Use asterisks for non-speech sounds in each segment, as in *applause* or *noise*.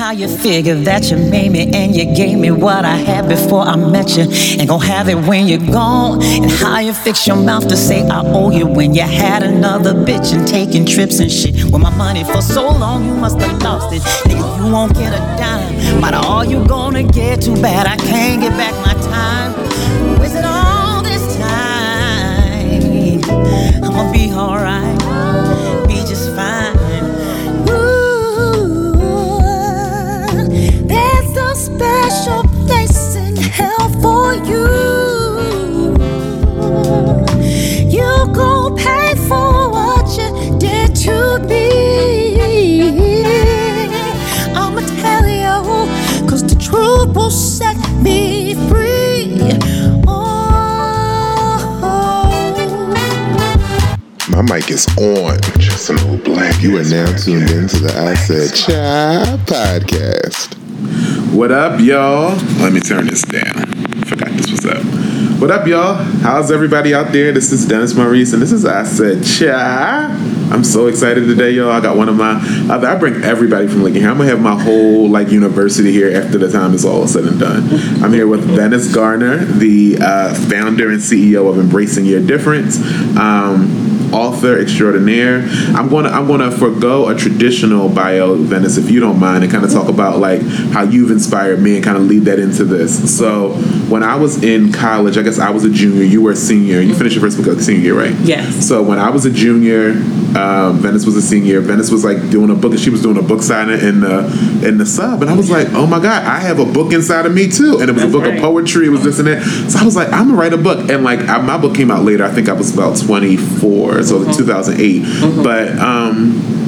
how you figure that you made me and you gave me what I had before I met you. And gon' have it when you're gone. And how you fix your mouth to say I owe you when you had another bitch and taking trips and shit. With my money for so long, you must have lost it. Nigga, you won't get a dime. But all you gonna get, too bad I can't get back my time. Wasted all this time. I'ma be alright. Hell for you. You gon' pay for what you did to me. I'ma tell you, cause the truth will set me free. Oh. My mic is on. Just an old black. You are now tuned into the I Said Child podcast. What up, y'all? Let me turn this down. Forgot this was up. What up, y'all? How's everybody out there? This is Dennis Maurice, and this is I Said Cha. I'm so excited today, y'all. I got one of my. I bring everybody from Lincoln here. I'm gonna have my whole like university here after the time is all said and done. I'm here with Venice Garner, the uh, founder and CEO of Embracing Your Difference. Um, author extraordinaire. I'm gonna I'm gonna forego a traditional bio, Venice, if you don't mind, and kind of talk about like how you've inspired me and kind of lead that into this. So when I was in college, I guess I was a junior, you were a senior. You finished your first book of senior year, right? Yes. So when I was a junior, um, Venice was a senior. Venice was like doing a book. and She was doing a book signing in the in the sub, and I was like, oh my god, I have a book inside of me too. And it was a book right. of poetry. It was this and that. So I was like, I'm gonna write a book. And like I, my book came out later. I think I was about 24, so 2008. But um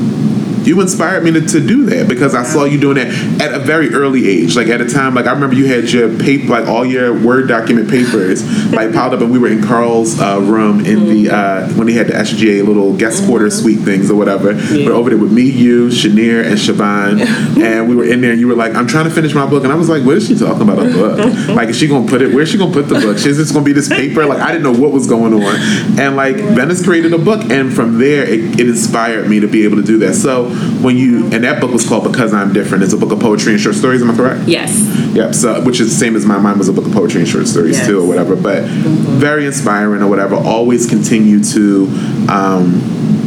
you inspired me to, to do that because I saw you doing that at a very early age. Like at a time, like I remember you had your paper, like all your Word document papers, *laughs* like piled up, and we were in Carl's uh, room in the uh, when he had the SGA little guest quarter suite things or whatever. We're over there with me, you, Shanier, and Siobhan, *laughs* and we were in there, and you were like, "I'm trying to finish my book," and I was like, "What is she talking about a book? *laughs* Like, is she gonna put it? Where's she gonna put the book? Is this gonna be this paper? Like, I didn't know what was going on." And like Venice created a book, and from there, it, it inspired me to be able to do that. So when you and that book was called Because I'm Different. It's a book of poetry and short stories. Am I correct? Yes. Yep. So, which is the same as my Mine was a book of poetry and short stories Yes. too, or whatever. But very inspiring, or whatever. Always continue to. Um,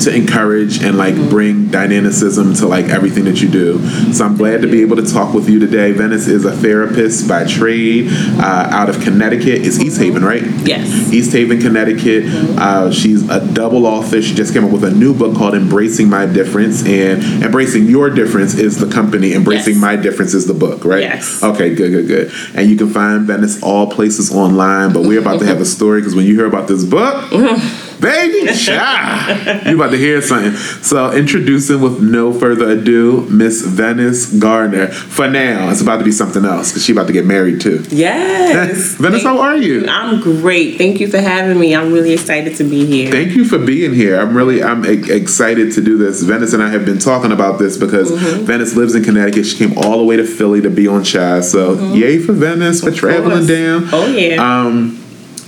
to encourage and like bring dynamicism to like everything that you do. So I'm glad to be able to talk with you today. Venice is a therapist by trade uh, out of Connecticut. It's East Haven, right? Yes. East Haven, Connecticut. Uh, she's a double author. She just came up with a new book called Embracing My Difference, and Embracing Your Difference is the company. Embracing Yes. My Difference is the book, right? Yes. Okay, good, good, good. And you can find Venice all places online. But we're about to have a story because when you hear about this book. *laughs* Baby, *laughs* child, you about to hear something. So, introducing with no further ado, Miss Venice Garner. For now, it's about to be something else because she about to get married too. Yes. *laughs* Venice, how are you? I'm great. Thank you for having me. I'm really excited to be here. Thank you for being here. I'm really I'm e- excited to do this. Venice and I have been talking about this because Mm-hmm. Venice lives in Connecticut. She came all the way to Philly to be on Chai. So yay for Venice for traveling Mm-hmm. course. down. Oh yeah. Um,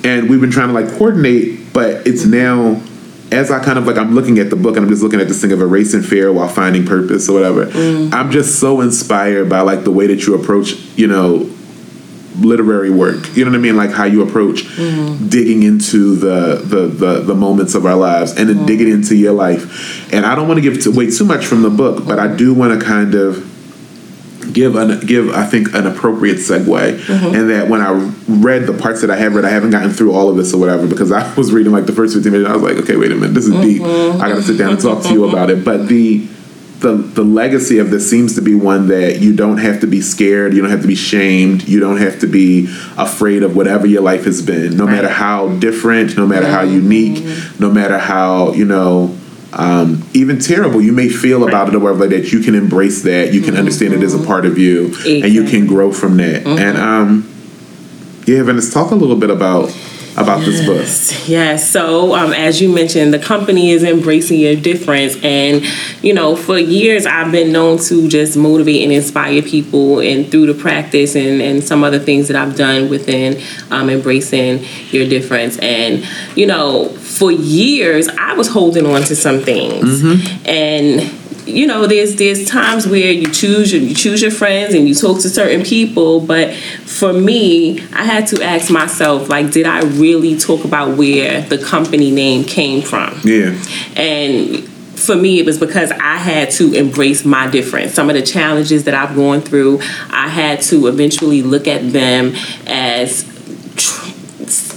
and we've been trying to like coordinate, but it's now as I kind of like I'm looking at the book and I'm just looking at this thing of erasing fear while finding purpose or whatever. Mm. I'm just so inspired by like the way that you approach, you know, literary work. You know what I mean? Like how you approach Mm-hmm. digging into the, the the the moments of our lives and then Mm-hmm. digging into your life. And I don't want to give away too much from the book, but I do want to kind of give an give I think an appropriate segue Mm-hmm. and that when I read the parts that I have read I haven't gotten through all of this or whatever because I was reading like the first 15 minutes I was like okay wait a minute this is deep. Mm-hmm. I gotta sit down and talk to you about it. But the the the legacy of this seems to be one that you don't have to be scared you don't have to be shamed you don't have to be afraid of whatever your life has been. No matter how different no matter how unique no matter how you know um, even terrible. You may feel about it or whatever like that you can embrace that. You can understand it as a part of you and you can grow from that. And um yeah Venice talk a little bit about about this book. Yes. So, um, as you mentioned, the company is embracing your difference, and you know, for years I've been known to just motivate and inspire people, and through the practice and and some other things that I've done within um, embracing your difference, and you know, for years I was holding on to some things, mm-hmm. and you know, there's there's times where you choose your, you choose your friends and you talk to certain people, but for me, I had to ask myself, like, did I really talk about where the company name came from? Yeah. And for me, it was because I had to embrace my difference. Some of the challenges that I've gone through, I had to eventually look at them as tr-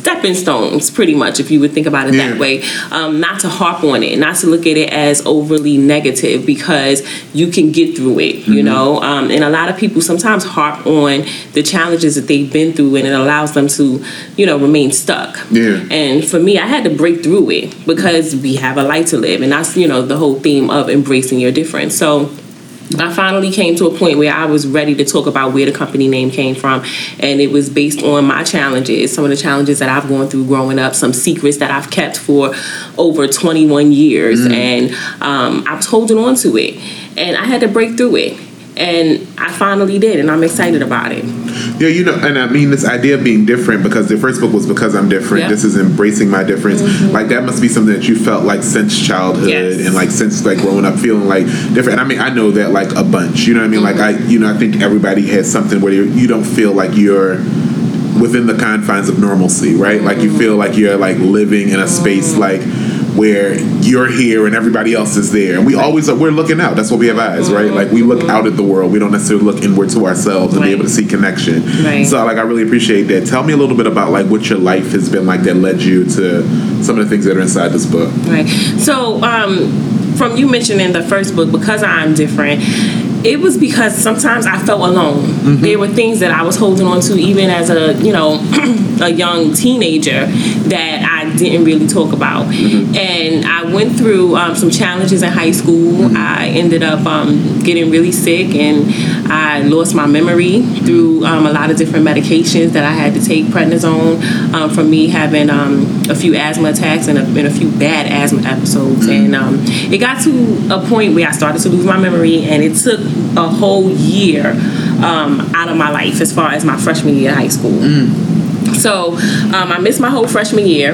stepping stones, pretty much, if you would think about it Yeah. that way. Um, not to harp on it, not to look at it as overly negative, because you can get through it, Mm-hmm. you know. Um, and a lot of people sometimes harp on the challenges that they've been through, and it allows them to, you know, remain stuck. Yeah. And for me, I had to break through it because we have a life to live, and that's you know the whole theme of embracing your difference. So. I finally came to a point where I was ready to talk about where the company name came from, and it was based on my challenges, some of the challenges that I've gone through growing up, some secrets that I've kept for over 21 years, and um, I was holding on to it, and I had to break through it, and I finally did, and I'm excited about it. Yeah, you know, and I mean this idea of being different because the first book was because I'm different. Yeah. This is embracing my difference. Mm-hmm. Like that must be something that you felt like since childhood Yes. and like since like growing up feeling like different. And I mean, I know that like a bunch. You know what I mean? Like mm-hmm. I, you know, I think everybody has something where you you don't feel like you're within the confines of normalcy, right? Like you mm-hmm. feel like you're like living in a space like where you're here and everybody else is there. And we always are, we're looking out. That's what we have eyes, right? Like we look out at the world. We don't necessarily look inward to ourselves and be able to see connection. Right. So like I really appreciate that. Tell me a little bit about like what your life has been like that led you to some of the things that are inside this book. Right. So, um, from you mentioning the first book, because I'm different, it was because sometimes I felt alone. There were things that I was holding on to, even as a you know *clears throat* a young teenager, that I didn't really talk about. And I went through um, some challenges in high school. I ended up um, getting really sick, and I lost my memory through um, a lot of different medications that I had to take, prednisone, um, from me having um, a few asthma attacks and a, and a few bad asthma episodes. And um, it got to a point where I started to lose my memory, and it took a whole year um, out of my life as far as my freshman year of high school. So um, I missed my whole freshman year,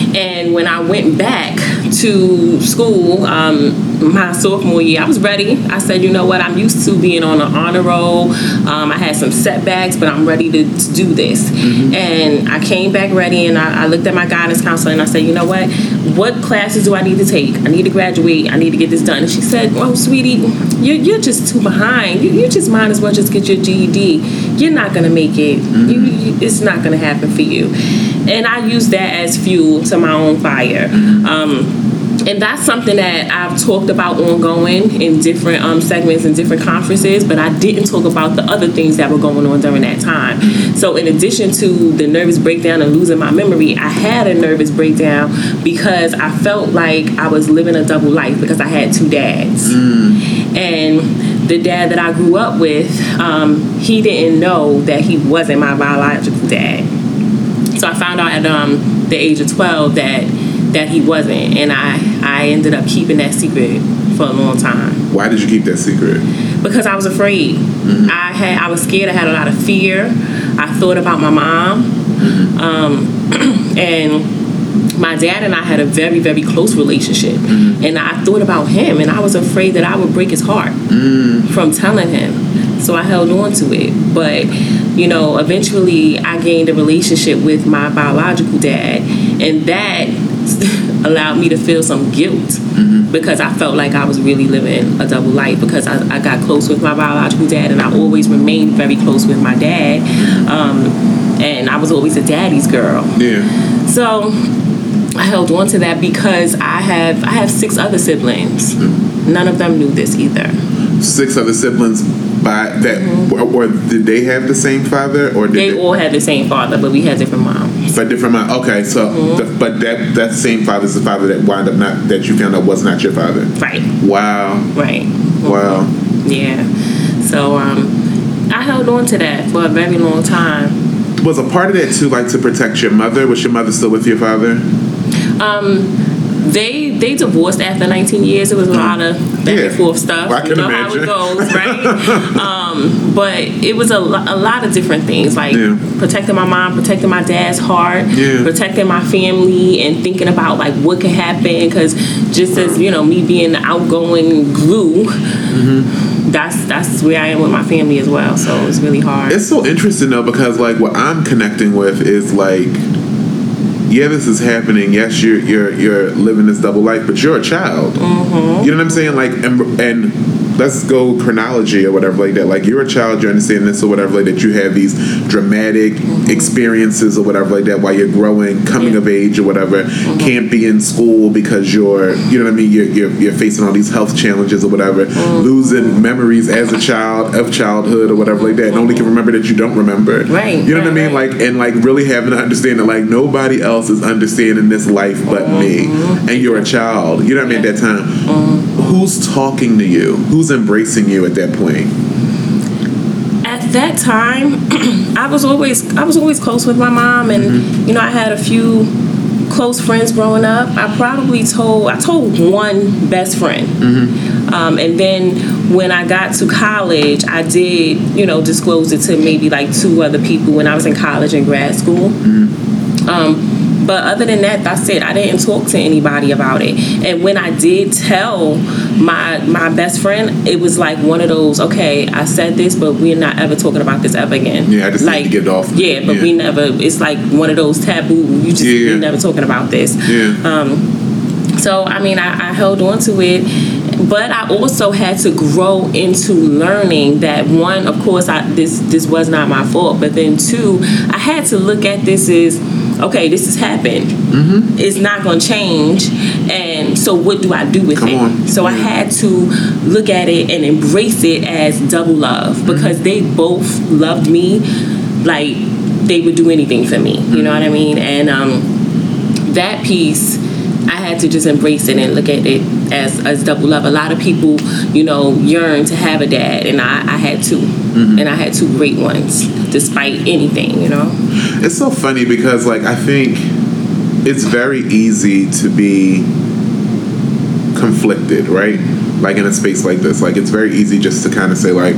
and when I went back to school um, my sophomore year, I was ready. I said, you know what, I'm used to being on an honor roll. Um, I had some setbacks, but I'm ready to, to do this. And I came back ready, and I, I looked at my guidance counselor, and I said, you know what, what classes do I need to take? I need to graduate. I need to get this done. And she said, well, sweetie, you're, you're just too behind. You, you just might as well just get your GED. You're not gonna make it. You, you, it's not gonna happen for you. And I use that as fuel to my own fire. Um, and that's something that I've talked about ongoing in different um, segments and different conferences, but I didn't talk about the other things that were going on during that time. So, in addition to the nervous breakdown and losing my memory, I had a nervous breakdown because I felt like I was living a double life because I had two dads. And the dad that I grew up with, um, he didn't know that he wasn't my biological dad. So I found out at um, the age of 12 that that he wasn't, and I I ended up keeping that secret for a long time Why did you keep that secret? because I was afraid. I had I was scared. I had a lot of fear. I thought about my mom, um, *clears throat* and my dad and I had a very very close relationship, mm-hmm. and I thought about him, and I was afraid that I would break his heart mm. from telling him. So I held on to it, but you know, eventually I gained a relationship with my biological dad, and that *laughs* allowed me to feel some guilt mm-hmm. because I felt like I was really living a double life because I, I got close with my biological dad, and I always remained very close with my dad, mm-hmm. um, and I was always a daddy's girl. Yeah. So I held on to that because I have I have six other siblings. None of them knew this either. Six other siblings by that or, or did they have the same father or did Mm-hmm. They all had the same father, but we had different moms. but different mom? Okay, so Mm-hmm. the, but that that same father is the father that wound up not that you found out was not your father. Right, Wow. right. Wow. Yeah. So um, I held on to that for a very long time. Was a part of that too like to protect your mother? Was your mother still with your father? They they divorced after 19 years. It was a lot of back Yeah. and forth stuff. Well, I you know how it goes, *laughs* right? um, but it was a, lo- a lot of different things, like Yeah. protecting my mom, protecting my dad's heart, Yeah. protecting my family, and thinking about like what could happen. Because just as you know, me being the outgoing glue. Mm-hmm. That's that's where I am with my family as well. So it's really hard. It's so interesting though because like what I'm connecting with is like, yeah, this is happening. Yes, you're you're you're living this double life, but you're a child. Mm-hmm. You know what I'm saying? Like, and, and let's go chronology or whatever like that. Like you're a child, you understand this or whatever like that. You have these dramatic experiences or whatever like that while you're growing, coming Yeah. of age or whatever. Can't be in school because you're you know what I mean. You're you're, you're facing all these health challenges or whatever. Mm-hmm. Losing memories as a child of childhood or whatever like that, and only can remember that you don't remember. Right, You know what I mean? right. Like and like really having to understand that like nobody else is understanding this life but me, mm-hmm. and you're a child. You know what I mean? At that time, mm-hmm. Who's talking to you? Who's embracing you at that point? at that time *clears throat* i was always i was always close with my mom and Mm-hmm. you know i had a few close friends growing up i probably told i told one best friend Mm-hmm. um, and then when i got to college i did you know disclose it to maybe like two other people when i was in college and grad school Mm-hmm. um, but other than that, that's it. I didn't talk to anybody about it. And when I did tell my my best friend, it was like one of those, okay, I said this, but we're not ever talking about this ever again. Yeah, I just like, to get it off. Yeah, but Yeah. we never. It's like one of those taboo. You just Yeah. we're never talking about this. Yeah. Um, So I mean, I, I held on to it, but I also had to grow into learning that one, of course, I this this was not my fault, but then two, I had to look at this as okay, this has happened. Mm-hmm. It's not going to change, and so what do I do with Come it? on. So I had to look at it and embrace it as double love because they both loved me like they would do anything for me. You know what I mean? And um, that piece I had to just embrace it and look at it as, as double love. A lot of people, you know, yearn to have a dad, and I, I had two, mm-hmm. and I had two great ones, despite anything, you know. It's so funny because like I think it's very easy to be conflicted, right? Like in a space like this. Like it's very easy just to kind of say like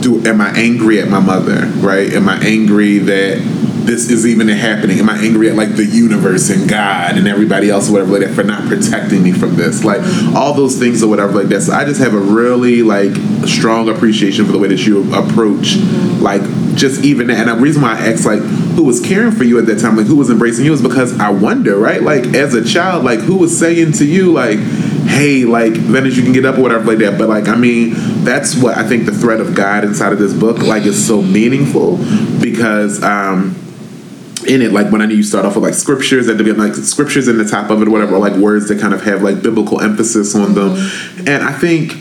do am I angry at my mother, right? Am I angry that this is even happening? Am I angry at like the universe and God and everybody else or whatever like that for not protecting me from this? Like all those things or whatever like that. So I just have a really like strong appreciation for the way that you approach like just even that. And the reason why I asked like who was caring for you at that time, like who was embracing you, is because I wonder, right? Like as a child, like who was saying to you, like, hey, like then as you can get up or whatever like that. But like, I mean, that's what I think the thread of God inside of this book like is so meaningful because um in it, like when I knew you start off with like scriptures at the beginning, like scriptures in the top of it, or whatever, or like words that kind of have like biblical emphasis on them. And I think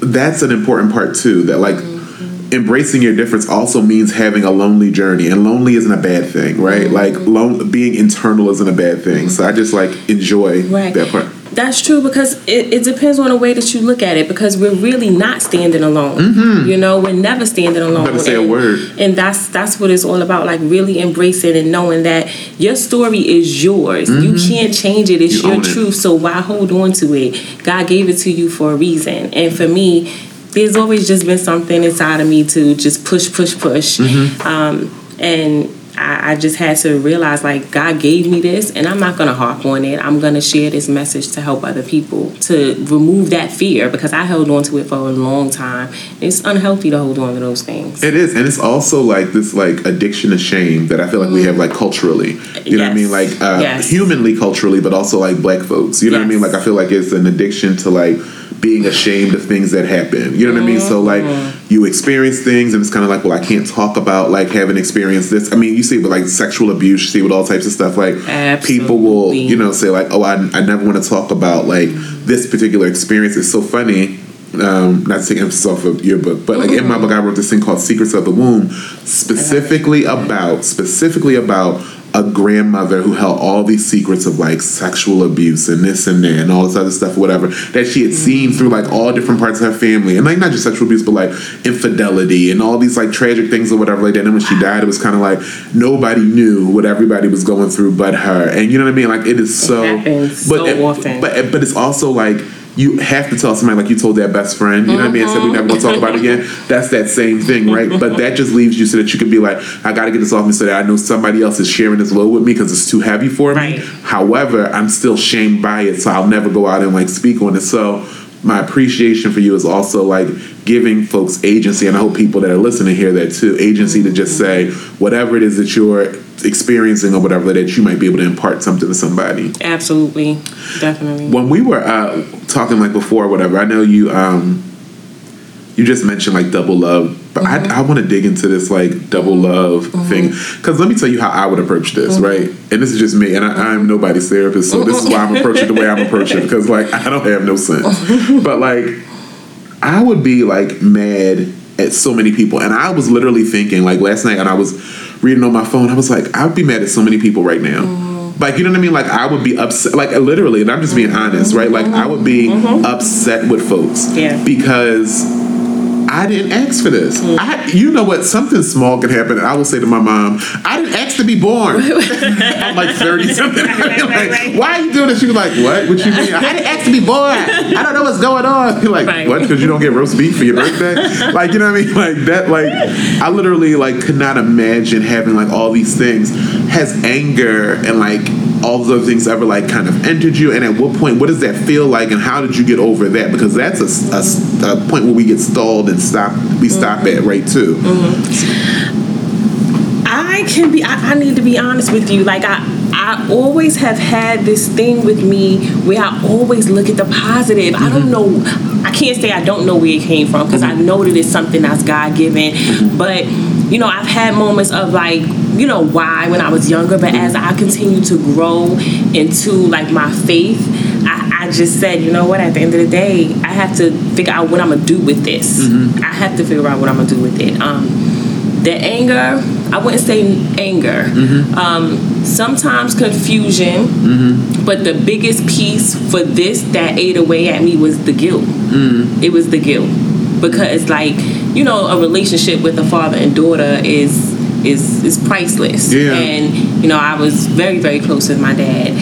that's an important part too. That like mm-hmm. embracing your difference also means having a lonely journey, and lonely isn't a bad thing, right? Mm-hmm. Like lone, being internal isn't a bad thing. So I just like enjoy Right. that part. That's true because it, it depends on the way that you look at it because we're really not standing alone. You know, we're never standing alone. Say a And- word. And that's that's what it's all about, like really embracing and knowing that your story is yours. You can't change it. It's Mm-hmm. You your own it. truth. So why hold on to it? God gave it to you for a reason. And for me, there's always just been something inside of me to just push, push, push. Mm-hmm. Um, and I, I just had to realize like God gave me this and I'm not gonna harp on it. I'm gonna share this message to help other people to remove that fear because I held on to it for a long time. It's unhealthy to hold on to those things. It is, and it's also like this like addiction to shame that I feel like we have like culturally. You know what I mean? Like uh, Yes. humanly, culturally, but also like black folks. You know what I mean? Like I feel like it's an addiction to like being ashamed of things that happen. You know what I mean? So like Mm-hmm. You experience things, and it's kind of like, well, I can't talk about like having experienced this. I mean, you see it with like sexual abuse, you see it with all types of stuff. Like people will, you know, say like, oh, I, I never want to talk about like this particular experience. It's so funny um, not to take emphasis off of your book, but like in my book, I wrote this thing called "Secrets of the Womb," specifically about specifically about a grandmother who held all these secrets of like sexual abuse and this and that and all this other stuff, whatever, that she had seen mm-hmm. through like all different parts of her family. And like not just sexual abuse, but like infidelity and all these like tragic things or whatever like that. And when she died, it was kind of like nobody knew what everybody was going through but her. And you know what I mean? Like it is so, happens but so it- often. But but it's also like you have to tell somebody like you told that best friend, you know what I mean, and said we never gonna talk about it again. That's that same thing, right? But that just leaves you so that you can be like, I gotta get this off me so that I know somebody else is sharing this load with me because it's too heavy for me. Right. However, I'm still shamed by it, so I'll never go out and like speak on it. So my appreciation for you is also like giving folks agency, and I hope people that are listening hear that too. Agency to just say whatever it is that you're experiencing or whatever that you might be able to impart something to somebody Absolutely, definitely. when we were uh, talking like before, or whatever, I know you um, you just mentioned like double love, but I, mm-hmm. I want to dig into this like double love mm-hmm. thing because let me tell you how I would approach this, mm-hmm. right? And this is just me, and I, I'm nobody's therapist, so this is why I'm approaching the way I'm approaching because like I don't have no sense, but like I would be like mad at so many people, and I was literally thinking like last night, and I was reading on my phone, I was like, I would be mad at so many people right now. Like you know what I mean? Like I would be upset, like literally, and I'm just being honest, right? Like I would be upset with folks, Yeah. because I didn't ask for this. Mm. I, you know what? Something small can happen, and I will say to my mom, "I didn't ask to be born." *laughs* I'm like thirty something. *laughs* *laughs* right, like, right. why are you doing this? She was like, "What? What you mean? I didn't ask to be born. I don't know what's going on." You're like, Right. "What? Because you don't get roast beef for your birthday?" like, you know what I mean? Like that. Like, I literally like could not imagine having like all these things. Has anger and like all those other things ever like kind of entered you? And at what point? What does that feel like? And how did you get over that? Because that's a a point where we get stalled and stop. We mm-hmm. stop at right too. Mm-hmm. I can be. I, I need to be honest with you. Like I, I always have had this thing with me where I always look at the positive. I don't mm-hmm. know. I can't say I don't know where it came from because I know that it's something that's God given. But you know, I've had moments of like, you know, why when I was younger. But as I continue to grow into like my faith. I, I just said, you know what? At the end of the day, I have to figure out what I'm gonna do with this. I have to figure out what I'm gonna do with it. Um, the anger i wouldn't say anger um, sometimes confusion but the biggest piece for this that ate away at me was the guilt it was the guilt because like you know a relationship with a father and daughter is is is priceless Yeah. and you know i was very very close with my dad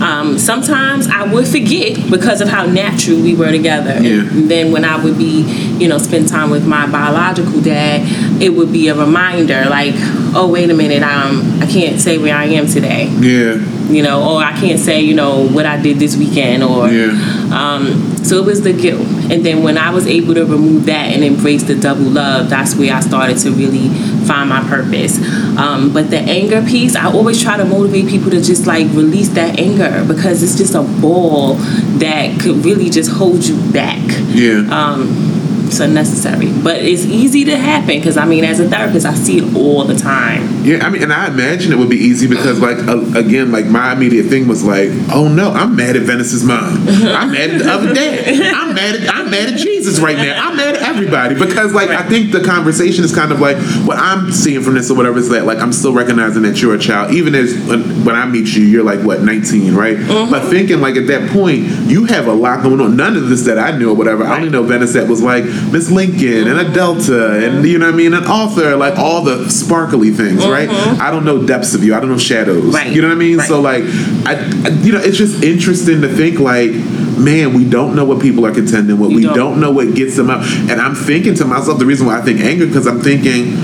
um, sometimes I would forget because of how natural we were together. Yeah. And then when I would be, you know, spend time with my biological dad, it would be a reminder like, oh, wait a minute, um, I can't say where I am today, Yeah. you know, or I can't say, you know, what I did this weekend, or Yeah. um, so it was the guilt. And then when I was able to remove that and embrace the double love, that's where I started to really find my purpose. Um, but the anger piece, I always try to motivate people to just like release that anger because it's just a ball that could really just hold you back. Yeah. Um, it's unnecessary, but it's easy to happen because I mean, as a therapist, I see it all the time. Yeah, I mean, and I imagine it would be easy because, like, uh, again, like my immediate thing was like, oh no, I'm mad at Venice's mom. I'm mad at the other dad. I'm mad at I'm mad at Jesus right now. I'm mad everybody because, like, I think the conversation is kind of like what I'm seeing from this or whatever is that, like, I'm still recognizing that you're a child, even as when, I meet you, you're like what 19, right? Mm-hmm. But thinking like at that point, you have a lot going on. None of this that I knew or whatever. I only know Venice that was like Miss Lincoln and a Delta and mm-hmm. you know what I mean, an author, like all the sparkly things, right? Mm-hmm. I don't know depths of you. I don't know shadows. Right. You know what I mean? Right. So like, I, I, you know, it's just interesting to think like, man, we don't know what people are contending with. You we don't. don't. know what gets them up. And I'm thinking to myself, the reason why I think anger, because I'm thinking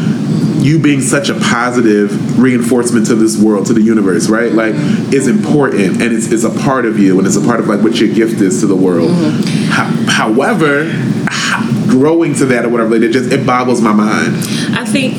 you being such a positive reinforcement to this world, to the universe, right? Like, is important and it's, it's a part of you and it's a part of like what your gift is to the world. Mm-hmm. Ho- however, growing to that or whatever, it just it boggles my mind. I think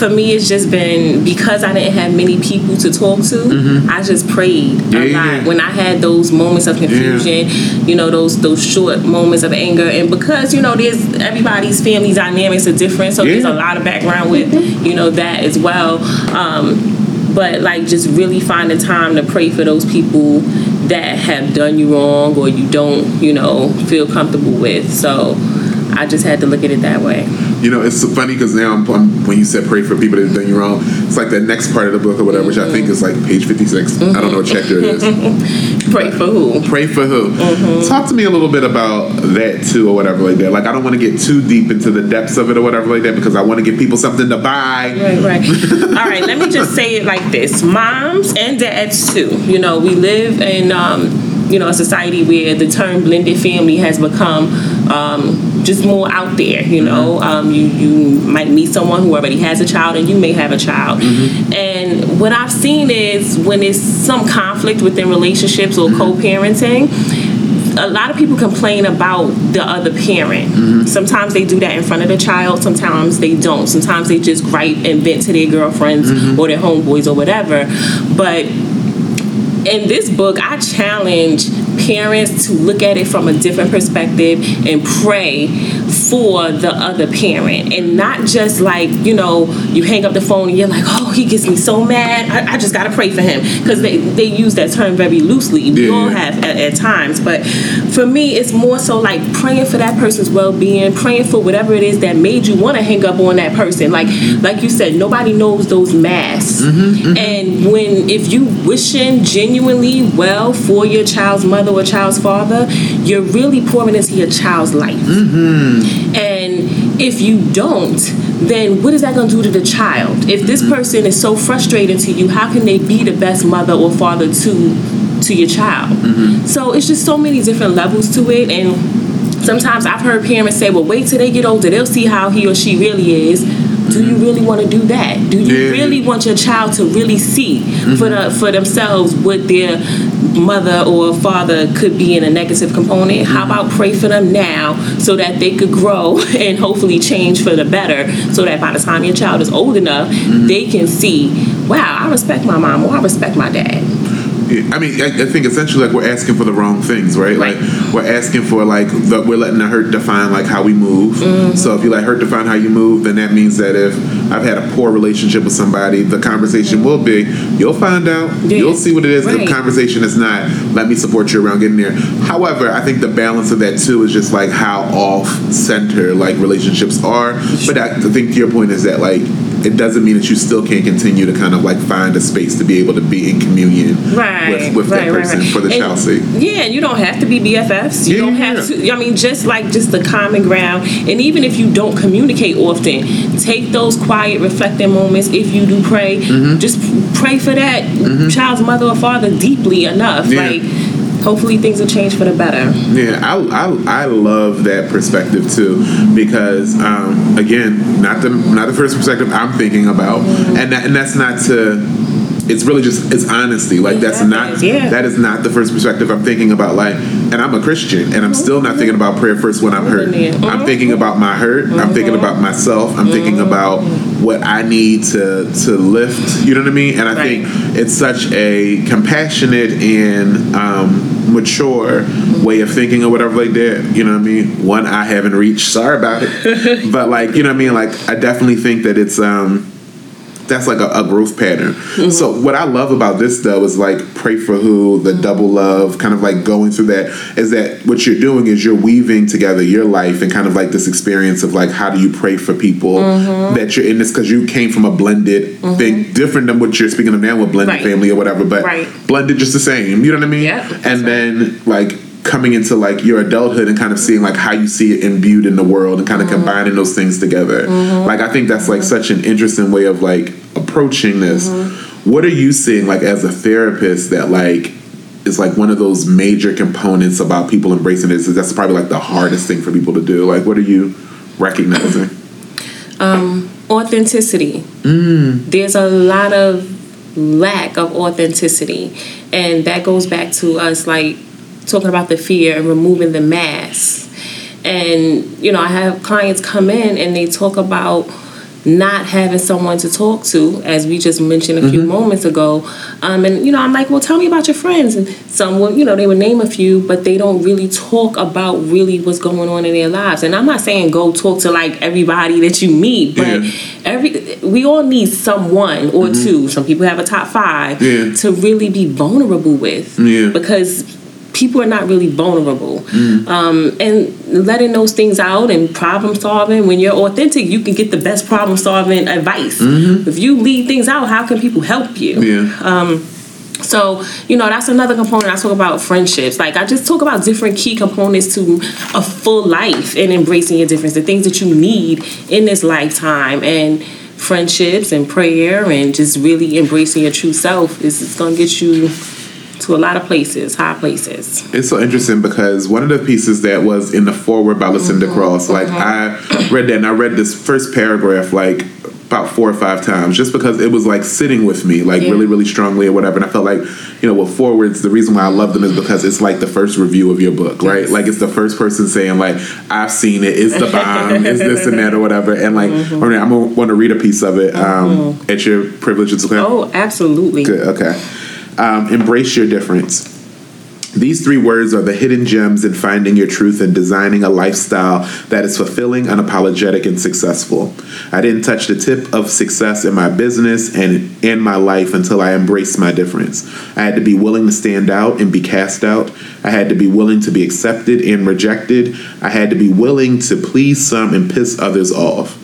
for me, it's just been because I didn't have many people to talk to. I just prayed Mm-hmm. Yeah, a lot yeah. when I had those moments of confusion. You know, those those short moments of anger, and because you know, there's everybody's family dynamics are different, so there's a lot of background with you know that as well. Um, but like just really finding time to pray for those people that have done you wrong or you don't you know feel comfortable with. So. I just had to look at it that way. You know, it's so funny because now I'm, I'm, when you said pray for people that have done you wrong, it's like the next part of the book or whatever, which I think is like page 56. I don't know what chapter it is. *laughs* Pray for who? Pray for who? Talk to me a little bit about that too, or whatever like that. Like, I don't want to get too deep into the depths of it or whatever like that because I want to give people something to buy. Right, right. *laughs* All right, let me just say it like this moms and dads, too. You know, we live in. Um, you know, a society where the term blended family has become um, just more out there. You know, mm-hmm. um, you you might meet someone who already has a child, and you may have a child. Mm-hmm. And what I've seen is when it's some conflict within relationships or mm-hmm. co-parenting. A lot of people complain about the other parent. Sometimes they do that in front of the child. Sometimes they don't. Sometimes they just gripe and vent to their girlfriends or their homeboys or whatever. But in this book, I challenge parents to look at it from a different perspective and pray for the other parent. And not just like, you know, you hang up the phone and you're like, oh, he gets me so mad. I, I just got to pray for him. Because they, they use that term very loosely. We Yeah, all have at, at times. But for me, it's more so like praying for that person's well being, praying for whatever it is that made you want to hang up on that person. Like, mm-hmm. like you said, nobody knows those masks. Mm-hmm, mm-hmm. And when if you wishing genuinely well for your child's mother or child's father, you're really pouring into your child's life. And if you don't, then what is that going to do to the child? If this person is so frustrating to you, how can they be the best mother or father to to your child? Mm-hmm. So it's just so many different levels to it and sometimes I've heard parents say, "Well, wait till they get older; they'll see how he or she really is." Do you really want to do that? Do you Yeah. really want your child to really see for the mm-hmm. for themselves what their mother or father could be in a negative component? How mm-hmm. about pray for them now so that they could grow *laughs* and hopefully change for the better, so that by the time your child is old enough, mm-hmm. they can see, wow, I respect my mom or I respect my dad. I mean, I, I think essentially like we're asking for the wrong things, right? Right. Like we're asking for like the, we're letting the hurt define like how we move. Mm-hmm. So if you let hurt define how you move, then that means that if I've had a poor relationship with somebody, the conversation will be, you'll find out, Yeah. you'll see what it is. The conversation is not, let me support you around getting there. However, I think the balance of that too is just like how off center like relationships are. But I, I think your point is that like it doesn't mean that you still can't continue to kind of like find a space to be able to be in communion right, with, with right, that person right. for the And- child's sake. Yeah, and you don't have to be BFFs. You Yeah, don't have yeah. to. I mean, just like just the common ground, and even if you don't communicate often, take those quiet, reflecting moments. If you do pray, Mm-hmm. just pray for that child's mother or father deeply enough. Yeah. Like, hopefully, things will change for the better. Yeah, I, I, I love that perspective too because um, again, not the not the first perspective I'm thinking about, and that, and that's not to. It's really just it's honesty. Like that's not Yeah. that is not the first perspective I'm thinking about. Like, and I'm a Christian, and I'm still not thinking about prayer first when I'm hurt. I'm thinking about my hurt. I'm thinking about myself. I'm thinking about what I need to to lift. You know what I mean? And I Right. think it's such a compassionate and um, mature way of thinking or whatever like that. You know what I mean? One I haven't reached. Sorry about it, *laughs* but like you know what I mean. Like I definitely think that it's um that's like a, a growth pattern. So what I love about this though is like pray for who the mm-hmm. double love kind of like going through that is that what you're doing is you're weaving together your life and kind of like this experience of like how do you pray for people mm-hmm. that you're in this because you came from a blended mm-hmm. thing different than what you're speaking of now with blended Right. family or whatever but Right. blended just the same you know what I mean Yep, and then like coming into like your adulthood and kind of seeing like how you see it imbued in the world and kind of mm-hmm. combining those things together. Mm-hmm. Like i think that's like such an interesting way of like approaching this. Mm-hmm. What are you seeing like as a therapist that like is like one of those major components about people embracing this? Is that's probably like the hardest thing for people to do. Like what are you recognizing? Um authenticity. Mm. There's a lot of lack of authenticity, and that goes back to us like talking about the fear and removing the mask. And you know, I have clients come in and they talk about not having someone to talk to, as we just mentioned a few moments ago. Um, and you know, I'm like, well, tell me about your friends. And some will, you know, they would name a few, but they don't really talk about really what's going on in their lives. And I'm not saying go talk to like everybody that you meet, but Yeah. every we all need someone or two. Some people have a top five Yeah. to really be vulnerable with. Yeah. Because people are not really vulnerable. Mm. Um, and letting those things out and problem solving, when you're authentic, you can get the best problem solving advice. If you leave things out, how can people help you? Mm-hmm. Yeah. Um, so, you know, that's another component. I talk about friendships. Like, I just talk about different key components to a full life and embracing your difference, the things that you need in this lifetime. And friendships and prayer and just really embracing your true self is, is going to get you to a lot of places, high places. It's so interesting because one of the pieces that was in the forward by Lucinda Cross, like I read that and I read this first paragraph like about four or five times just because it was like sitting with me like Yeah. really really strongly or whatever and I felt like you know with forwards the reason why I love them is because it's like the first review of your book right like it's the first person saying like I've seen it it's the *laughs* bomb it's this and that or whatever and like Mm-hmm. I'm gonna want to read a piece of it um, at your privilege to Oh, absolutely. Good. Okay. Um, embrace your difference. These three words are the hidden gems in finding your truth and designing a lifestyle that is fulfilling, unapologetic, and successful. I didn't touch the tip of success in my business and in my life until I embraced my difference. I had to be willing to stand out and be cast out. I had to be willing to be accepted and rejected. I had to be willing to please some and piss others off.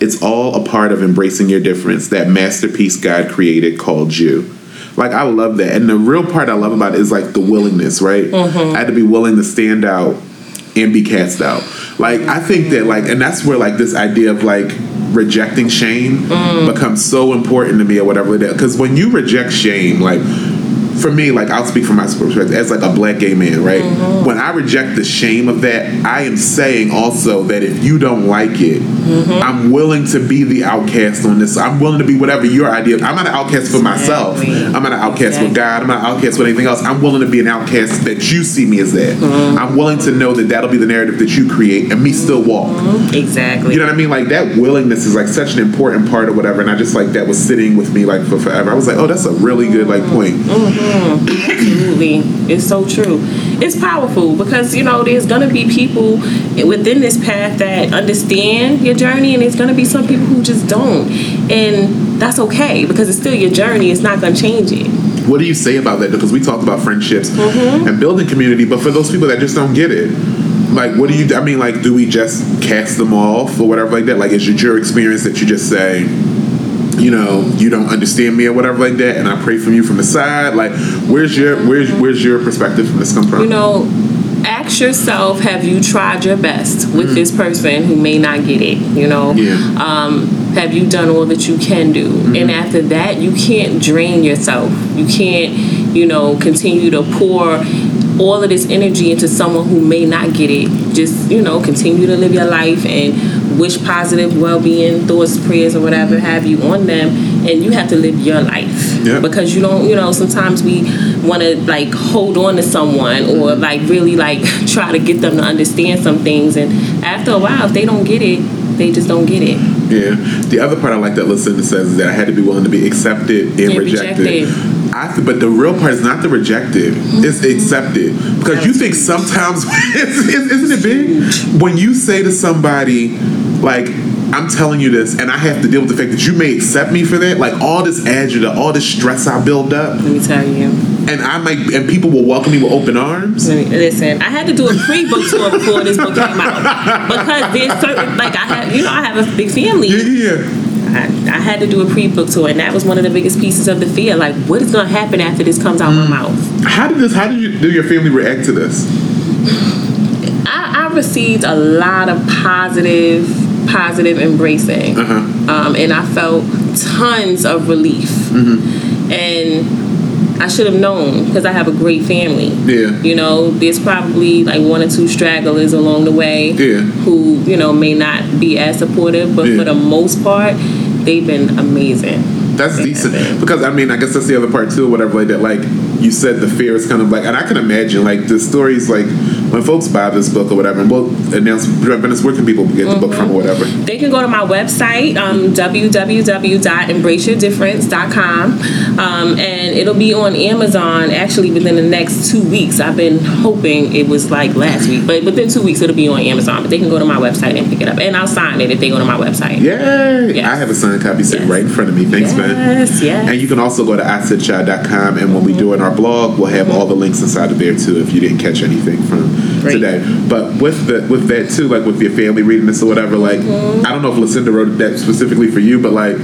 It's all a part of embracing your difference, that masterpiece God created called you. Like I love that. And the real part I love about it is like the willingness, right? Mm-hmm. I had to be willing to stand out and be cast out. Like I think that like and that's where like this idea of like rejecting shame mm. becomes so important to me or whatever it is. Because when you reject shame, like for me, like I'll speak from my perspective as like a black gay man, right? Mm-hmm. When I reject the shame of that, I am saying also that if you don't like it, mm-hmm. I'm willing to be the outcast on this. I'm willing to be whatever your idea. I'm not an outcast for myself. Exactly. I'm not an outcast with God. I'm not an outcast with anything else. I'm willing to be an outcast that you see me as that. Mm-hmm. I'm willing to know that that'll be the narrative that you create and me still walk. Exactly. You know what I mean? Like that willingness is like such an important part of whatever. And I just like that was sitting with me like for forever. I was like, oh, that's a really good like point. Absolutely. It's so true. It's powerful because, you know, there's going to be people within this path that understand your journey, and there's going to be some people who just don't. And that's okay because it's still your journey. It's not going to change it. What do you say about that? Because we talked about friendships Mm-hmm. and building community, but for those people that just don't get it, like, what do you? I mean, like, do we just cast them off or whatever like that? Like, is it your experience that you just say? You know, you don't understand me or whatever like that, and I pray from you from the side. Like, where's your where's where's your perspective from this come from? You know, ask yourself have you tried your best with this person who may not get it? You know, Yeah. Mm-hmm. um, have you done all that you can do? And after that, you can't drain yourself. You can't, you know, continue to pour all of this energy into someone who may not get it. Just, you know, continue to live your life and wish positive well-being thoughts prayers or whatever have you on them and you have to live your life Yeah. because you don't you know sometimes we want to like hold on to someone or like really like *laughs* try to get them to understand some things and after a while if they don't get it they just don't get it Yeah. The other part I like that Lucinda says is that I had to be willing to be accepted and, And rejected. rejected. I but the real part is not the rejected; mm-hmm. it's accepted. Because you think sometimes, *laughs* it's- isn't it big when you say to somebody, like, "I'm telling you this," and I have to deal with the fact that you may accept me for that. Like all this agita, all this stress I build up, let me tell you and I might, and people will welcome me with open arms. Me- listen i had to do a pre-book tour before this book came out *laughs* because there's certain like i have you know i have a big family Yeah, yeah, yeah. I, I had to do a pre-book tour and that was one of the biggest pieces of the fear like what is going to happen after this comes out my mouth How did this? How did you? Do your family react to this? I, I received a lot of positive, positive embracing, Uh-huh. um, and I felt tons of relief. Mm-hmm. And I should have known because I have a great family. Yeah. You know, there's probably like one or two stragglers along the way Yeah. who you know may not be as supportive, but Yeah. for the most part, they've been amazing. That's decent because I mean I guess that's the other part too, whatever like that. Like you said, the fear is kind of like, and I can imagine like the stories like when folks buy this book or whatever, and we'll announce, Venice, where can people get the book from or whatever? They can go to my website, um, www.embraceyourdifference.com, um, and it'll be on Amazon actually within the next two weeks. I've been hoping it was like last week, but within two weeks it'll be on Amazon. But they can go to my website and pick it up, and I'll sign it if they go to my website. Yay! Yes. I have a signed copy sitting Yes. right in front of me. Thanks, man. Yes, yes. And you can also go to iSaidChild.com, and when we do it in our blog, we'll have all the links inside of there too. If you didn't catch anything from Today, but with the with that too, like with your family reading this or whatever, like Mm-hmm. I don't know if Lucinda wrote that specifically for you, but like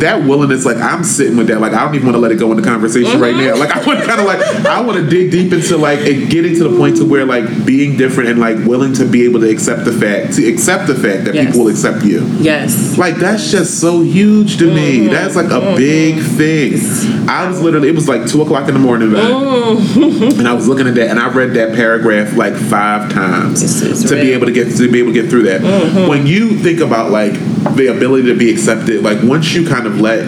that willingness, like I'm sitting with that, like I don't even want to let it go in the conversation right Mm-hmm. now. Like I want to kind of like I want to dig deep into like it getting to the point to where like being different and like willing to be able to accept the fact to accept the fact that Yes. people will accept you. Yes. Like that's just so huge to me. That's like a big thing. I was literally it was like two o'clock in the morning, man. and I was looking at that, and I read that paragraph like five times It's- it's to be able to get to be able to get through that. Mm-hmm. When you think about like the ability to be accepted, like once you kind of let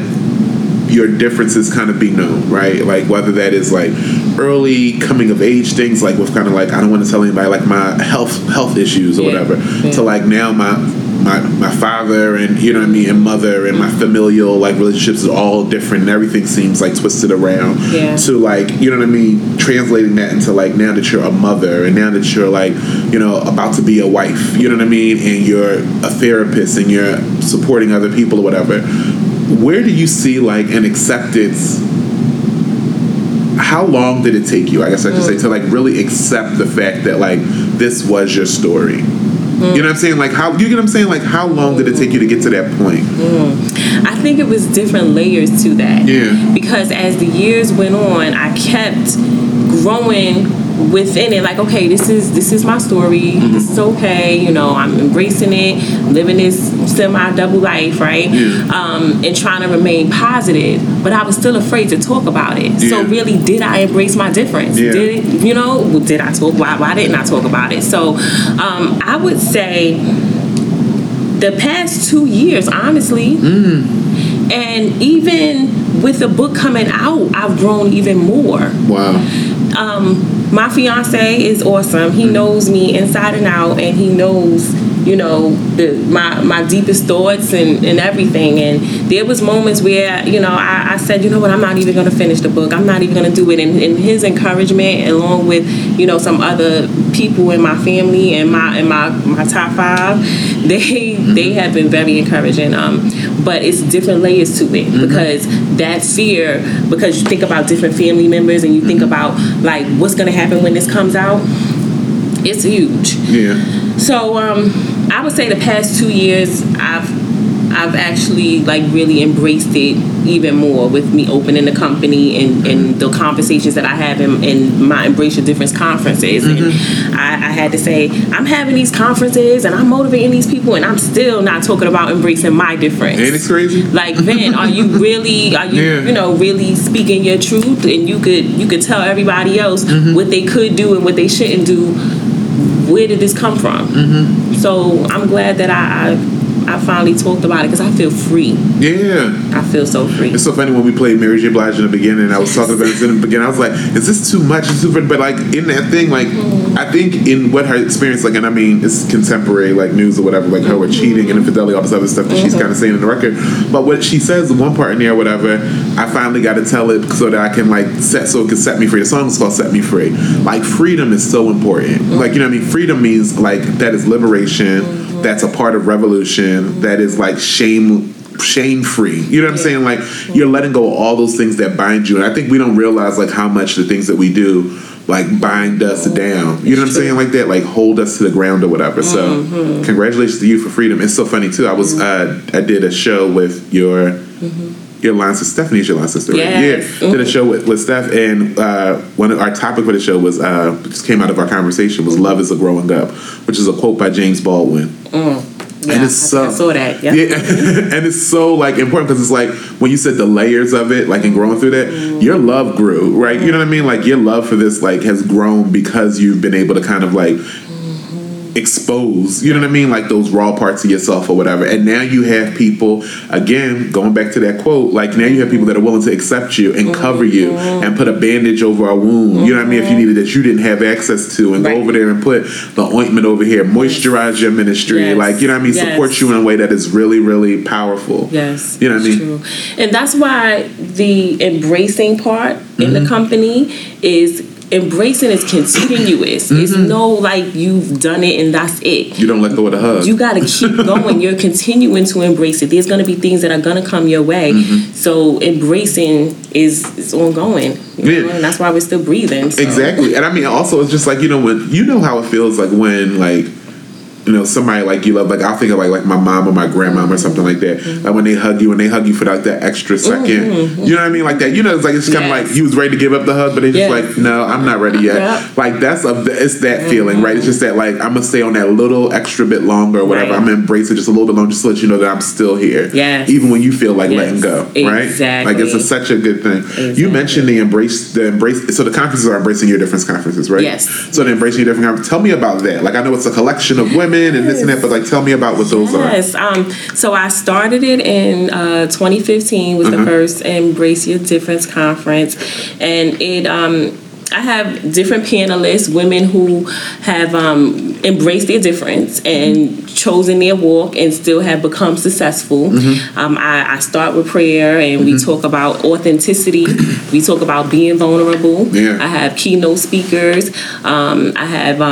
your differences kind of be known, right? Like whether that is like early coming of age things, like with kind of like I don't want to tell anybody like my health health issues or Yeah. whatever, Yeah. to like now my my my father and you know what I mean and mother and my familial like relationships are all different and everything seems like twisted around Yeah. to like you know what I mean translating that into like now that you're a mother and now that you're like you know about to be a wife you know what I mean and you're a therapist and you're supporting other people or whatever where do you see like an acceptance? How long did it take you i guess i should say mm. to like really accept the fact that like this was your story you know what i'm saying like how you get what i'm saying like how long did it take you to get to that point mm. I think it was different layers to that. Yeah. Because as the years went on, I kept growing within it. Like, okay, this is this is my story. Mm-hmm. This is okay. You know, I'm embracing it, living this semi double life, right? Yeah. Um, and trying to remain positive. But I was still afraid to talk about it. So really, did I embrace my difference? Yeah. Did it, you know? Did I talk? Why? Why didn't I talk about it? So um, I would say the past two years, honestly. And even with the book coming out, I've grown even more. wow Um, my fiance is awesome. He knows me inside and out, and he knows, you know, the my my deepest thoughts and, and everything. And there was moments where, you know, I, I said, you know what, I'm not even gonna finish the book. I'm not even gonna do it. And, and his encouragement, along with, you know, some other people in my family and my and my, my top five, *laughs* they they have been very encouraging. Um, but it's different layers to it because that fear, because you think about different family members and you think about like what's gonna happen when this comes out, it's huge. yeah So um, I would say the past two years, I've I've actually like really embraced it even more with me opening the company and, and the conversations that I have in, in my Embrace Your Difference conferences. And I, I had to say, I'm having these conferences and I'm motivating these people and I'm still not talking about embracing my difference. ain't it crazy Like Vin, are you *laughs* really are you Yeah. you know really speaking your truth and you could you could tell everybody else Mm-hmm. what they could do and what they shouldn't do. Where did this come from? Mm-hmm. So I'm glad that I I, I finally talked about it because I feel free. yeah I feel so free. It's so funny when we played Mary J. Blige in the beginning. I was talking about this in the beginning. I was like, "Is this too much?" It's too, but like in that thing, like I think in what her experience, like, and I mean, it's contemporary, like news or whatever, like her with cheating and infidelity, all this other stuff that she's uh-huh. kind of saying in the record. But what she says, the one part in there, or whatever, I finally got to tell it so that I can like set, so it can set me free. The song is called "Set Me Free." Like freedom is so important. Mm-hmm. Like you know, what I mean, freedom means like that is liberation. Mm-hmm. That's a part of revolution. That is like shame shame free. You know what I'm saying? Like you're letting go of all those things that bind you. And I think we don't realize like how much the things that we do like bind us down. You know what I'm saying? Like that, like hold us to the ground or whatever. So mm-hmm. congratulations to you for freedom. It's so funny too. I was mm-hmm. uh I did a show with your mm-hmm. Your line sister Stephanie's your line sister, right? Yes. Yeah. Did a show with, with Steph and uh one of our topic for the show was uh just came out of our conversation was love is a growing up, which is a quote by James Baldwin. Yeah, and it's so I saw that. Yeah. yeah, *laughs* and it's so like important because it's like when you said the layers of it, like in growing through that, your love grew, right? You know what I mean? Like your love for this like has grown because you've been able to kind of like expose, you know what I mean? Like those raw parts of yourself or whatever. And now you have people, again, going back to that quote, like now you have people that are willing to accept you and cover you Mm-hmm. and put a bandage over a wound, you know what I mean? If you needed that you didn't have access to and Right. go over there and put the ointment over here, moisturize your ministry, Yes. like, you know what I mean? Yes. Support you in a way that is really, really powerful. Yes, You know what I mean? True. And that's why the embracing part in Mm-hmm. the company is embracing is continuous. It's Mm-hmm. no like you've done it and that's it. You don't let go of the hug. You got to *laughs* keep going. You're continuing to embrace it. There's going to be things that are going to come your way. Mm-hmm. So embracing is is ongoing. You know? Yeah. And that's why we're still breathing. so. Exactly. And I mean, also, it's just like, you know, when you know how it feels like when, like, you know, somebody like you love, like, I'll think of like, like my mom or my grandmom or something like that. Mm-hmm. Like when they hug you and they hug you for like that extra 2nd You know what I mean? Like that. You know, it's like, it's kind of Yes. like he was ready to give up the hug, but they just Yes. like, no, I'm not ready yet. Yep. Like that's a, it's that feeling, right? It's just that like, I'm going to stay on that little extra bit longer or whatever. Right. I'm to embrace it just a little bit longer just to let you know that I'm still here. Yes. Even when you feel like Yes. letting go, right? Exactly. like it's a, such a good thing. You mentioned the embrace, the embrace. So the conferences are embracing your difference conferences, right? Yes. So the embracing your different conferences. Tell me about that. Like I know it's a collection of women and this and that, but like tell me about what those are. Yes. Um, so I started it in uh, 2015 was Uh-huh. the first Embrace Your Difference conference, and it. Um, I have different panelists, women who have um, embraced their difference and chosen their walk and still have become successful. Mm-hmm. Um, I, I start with prayer and we talk about authenticity. we talk about being vulnerable. Yeah. I have keynote speakers. Um, I have.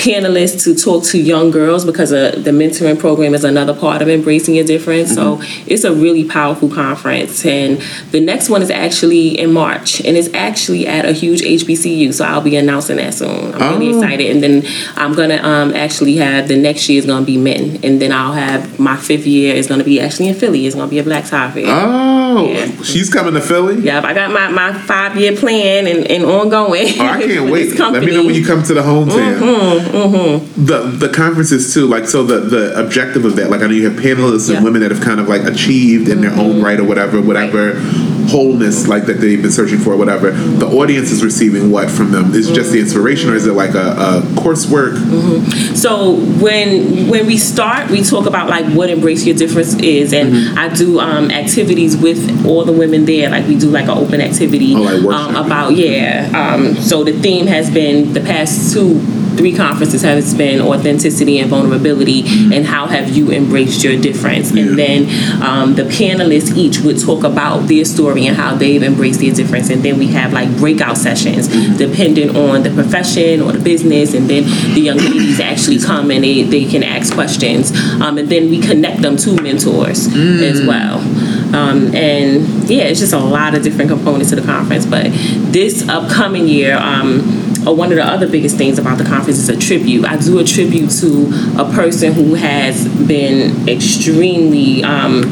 Panelists to talk to young girls because uh, the mentoring program is another part of embracing your difference. So it's a really powerful conference. And the next one is actually in March, and it's actually at a huge HBCU. So I'll be announcing that soon. I'm really Oh. excited. And then I'm gonna um, actually have the next year is gonna be men, and then I'll have my fifth year is gonna be actually in Philly. It's gonna be a Black Tie Fair. Oh, Yeah. she's coming to Philly. Yep, I got my, my five year plan and, and ongoing. Oh, I can't *laughs* wait. Let me know when you come to the hometown. Mm-hmm, The the conferences too, like so the the objective of that, like I know you have panelists Yeah. and women that have kind of like achieved in their own right or whatever, whatever wholeness like that they've been searching for, whatever. The audience is receiving what from them? Is it just the inspiration, or is it like a, a coursework? So when when we start, we talk about like what embrace your difference is, and Mm-hmm. I do um, activities with all the women there. Like we do like an open activity Oh, like um, about yeah. Um, so the theme has been the past two. Three conferences has been authenticity and vulnerability, and how have you embraced your difference? Yeah. And then um, the panelists each would talk about their story and how they've embraced their difference. And then we have like breakout sessions, depending on the profession or the business. And then the young ladies actually come and they, they can ask questions. Um, and then we connect them to mentors as well. Um, and yeah, it's just a lot of different components to the conference. But this upcoming year, um, uh, one of the other biggest things about the conference is a tribute. I do a tribute to a person who has been extremely um,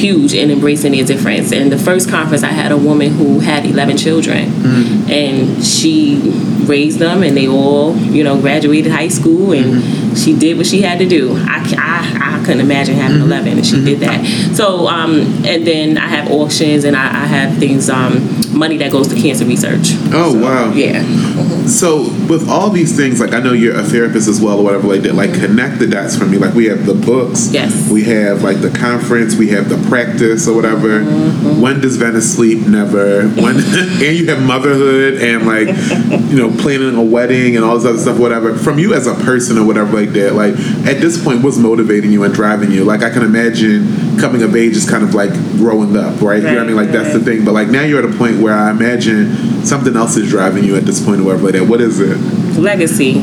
huge in embracing their difference. And the first conference, I had a woman who had 11 children, mm-hmm. and she raised them, and they all, you know, graduated high school, and mm-hmm. she did what she had to do. I, I, I couldn't imagine having mm-hmm. 11, and she did that. So, um, and then I have auctions, and I, I have things, um, money that goes to cancer research. Oh wow! Yeah. So with all these things, like I know you're a therapist as well, or whatever like that. Like connect the dots for me. Like we have the books. Yes. We have like the conference. We have the practice or whatever. Mm-hmm. When does Venice sleep? Never. When *laughs* *laughs* and you have motherhood and like you know planning a wedding and all this other stuff. Whatever. From you as a person or whatever like that. Like at this point, what's motivating you and driving you? Like I can imagine coming of age is kind of like growing up, right? you know what I mean? Like that's the thing. But like now you're at a point where I imagine something else is driving you at this point or whatever like that. What is it? legacy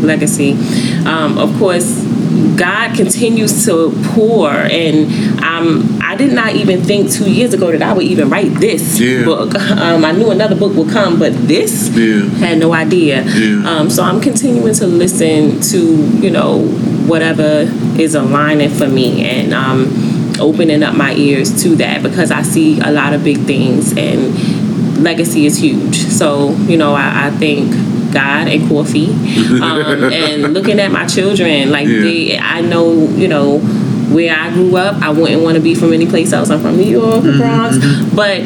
legacy um, of course god continues to pour and um, i did not even think two years ago that i would even write this Yeah. book *laughs* um, i knew another book would come but this Yeah. had no idea Yeah. um, so i'm continuing to listen to you know whatever is aligning for me and um, opening up my ears to that because i see a lot of big things and legacy is huge. So, you know, I, I think God and coffee. Um, *laughs* and looking at my children, like Yeah. they I know, you know, where I grew up, I wouldn't want to be from any place else. I'm from New York, the Bronx. But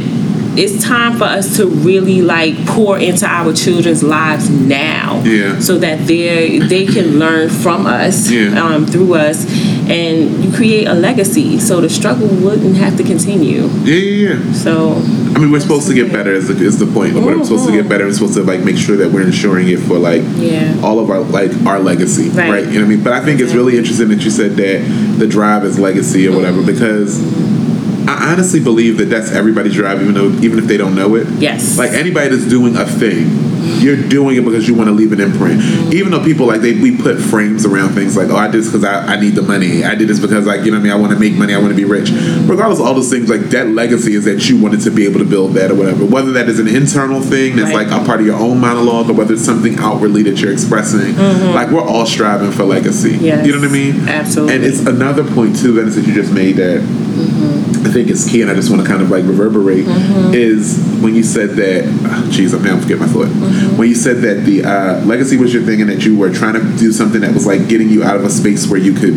it's time for us to really like pour into our children's lives now Yeah. so that they they can learn from us Yeah. um, through us and you create a legacy so the struggle wouldn't have to continue Yeah, yeah, yeah. so I mean, we're supposed to get better. Is the, is the point? Like, We're supposed to mm-hmm. get better. We're supposed to like make sure that we're ensuring it for like Yeah. all of our like our legacy, right. Right. You know what I mean? But I think it's really interesting that you said that the drive is legacy or whatever mm-hmm. because I honestly believe that that's everybody's drive, even though even if they don't know it. Yes. Like anybody that's doing a thing, you're doing it because you want to leave an imprint. Even though people like they we put frames around things like, oh, I did this because I, I need the money. I did this because like you know what I mean. I want to make money. I want to be rich. Regardless of all those things, like that legacy is that you wanted to be able to build that or whatever. Whether that is an internal thing that's Right. like a part of your own monologue, or whether it's something outwardly that you're expressing. Mm-hmm. Like we're all striving for legacy. Yes. You know what I mean? Absolutely. And it's another point too, Venice, that you just made that I think is key, and I just want to kind of like reverberate is when you said that. ah, Jeez, I'm now forget my thought. When you said that the uh, legacy was your thing, and that you were trying to do something that was like getting you out of a space where you could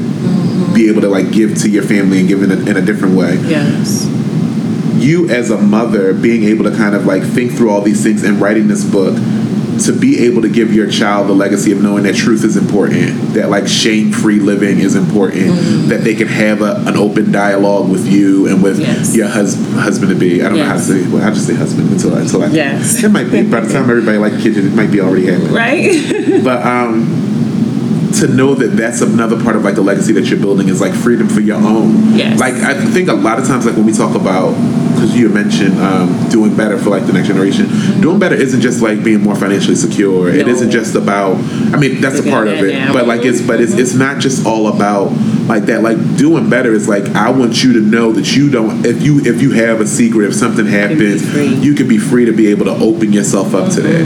be able to like give to your family and give in a, in a different way. yes You as a mother being able to kind of like think through all these things and writing this book to be able to give your child the legacy of knowing that truth is important, that like shame free living is important, that they can have a, an open dialogue with you and with Yes. your hus- husband to be. I don't know how to say, well, I just say husband until I, until I. Yes. It might be, by the time everybody like kids, it might be already happening right *laughs* but um to know that that's another part of like the legacy that you're building is like freedom for your own Yes. like i think a lot of times like when we talk about because you mentioned um, doing better for like the next generation doing better isn't just like being more financially secure it No. isn't just about i mean that's a part of it out. but like it's but it's, it's not just all about like that like doing better is like i want you to know that you don't if you if you have a secret if something happens you can be free to be able to open yourself up to that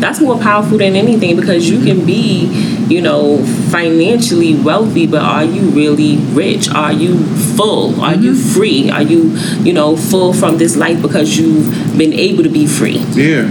that's more powerful than anything because you can be, you know, financially wealthy, but are you really rich? Are you full? Are you mm-hmm. free? Are you, you know, full from this life because you've been able to be free? Yeah.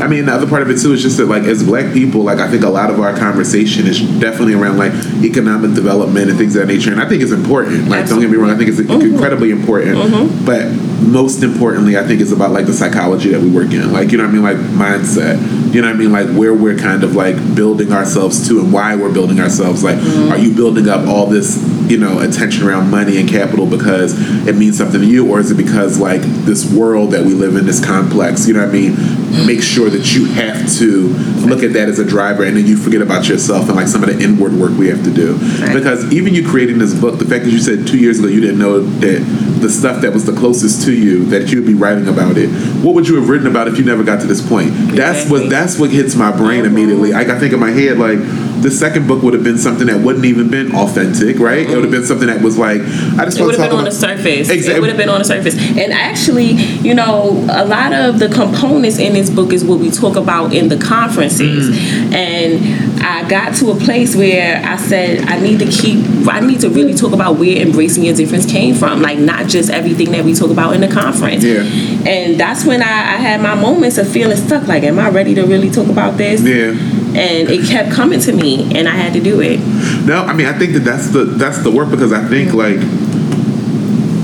I mean, the other part of it too is just that, like, as black people, like, I think a lot of our conversation is definitely around, like, economic development and things of that nature. And I think it's important. Like, don't get me wrong, I think it's mm-hmm. incredibly important. Mm-hmm. But most importantly, I think it's about, like, the psychology that we work in. Like, you know what I mean? Like, mindset. You know what I mean? Like, where we're kind of, like, building ourselves to and why we're building ourselves. Like, mm-hmm. are you building up all this, you know, attention around money and capital because it means something to you? Or is it because, like, this world that we live in is complex? You know what I mean? Mm-hmm. make sure that you have to look at that as a driver and then you forget about yourself and like some of the inward work we have to do Right. because even you creating this book the fact that you said two years ago you didn't know that the stuff that was the closest to you that you'd be writing about it what would you have written about if you never got to this point that's what that's what hits my brain immediately. Like i think in my head like the second book would have been something that wouldn't even been authentic right it would have been something that was like i just It would have been on the surface. Exactly. It would have been on the surface. And actually, you know, a lot of the components in this book is what we talk about in the conferences. Mm. And I got to a place where I said I need to keep I need to really talk about where embracing your difference came from. Like not just everything that we talk about in the conference. Yeah. And that's when I, I had my moments of feeling stuck. Like, am I ready to really talk about this? yeah And it kept coming to me, and I had to do it. No, I mean I think that that's the that's the work because I think like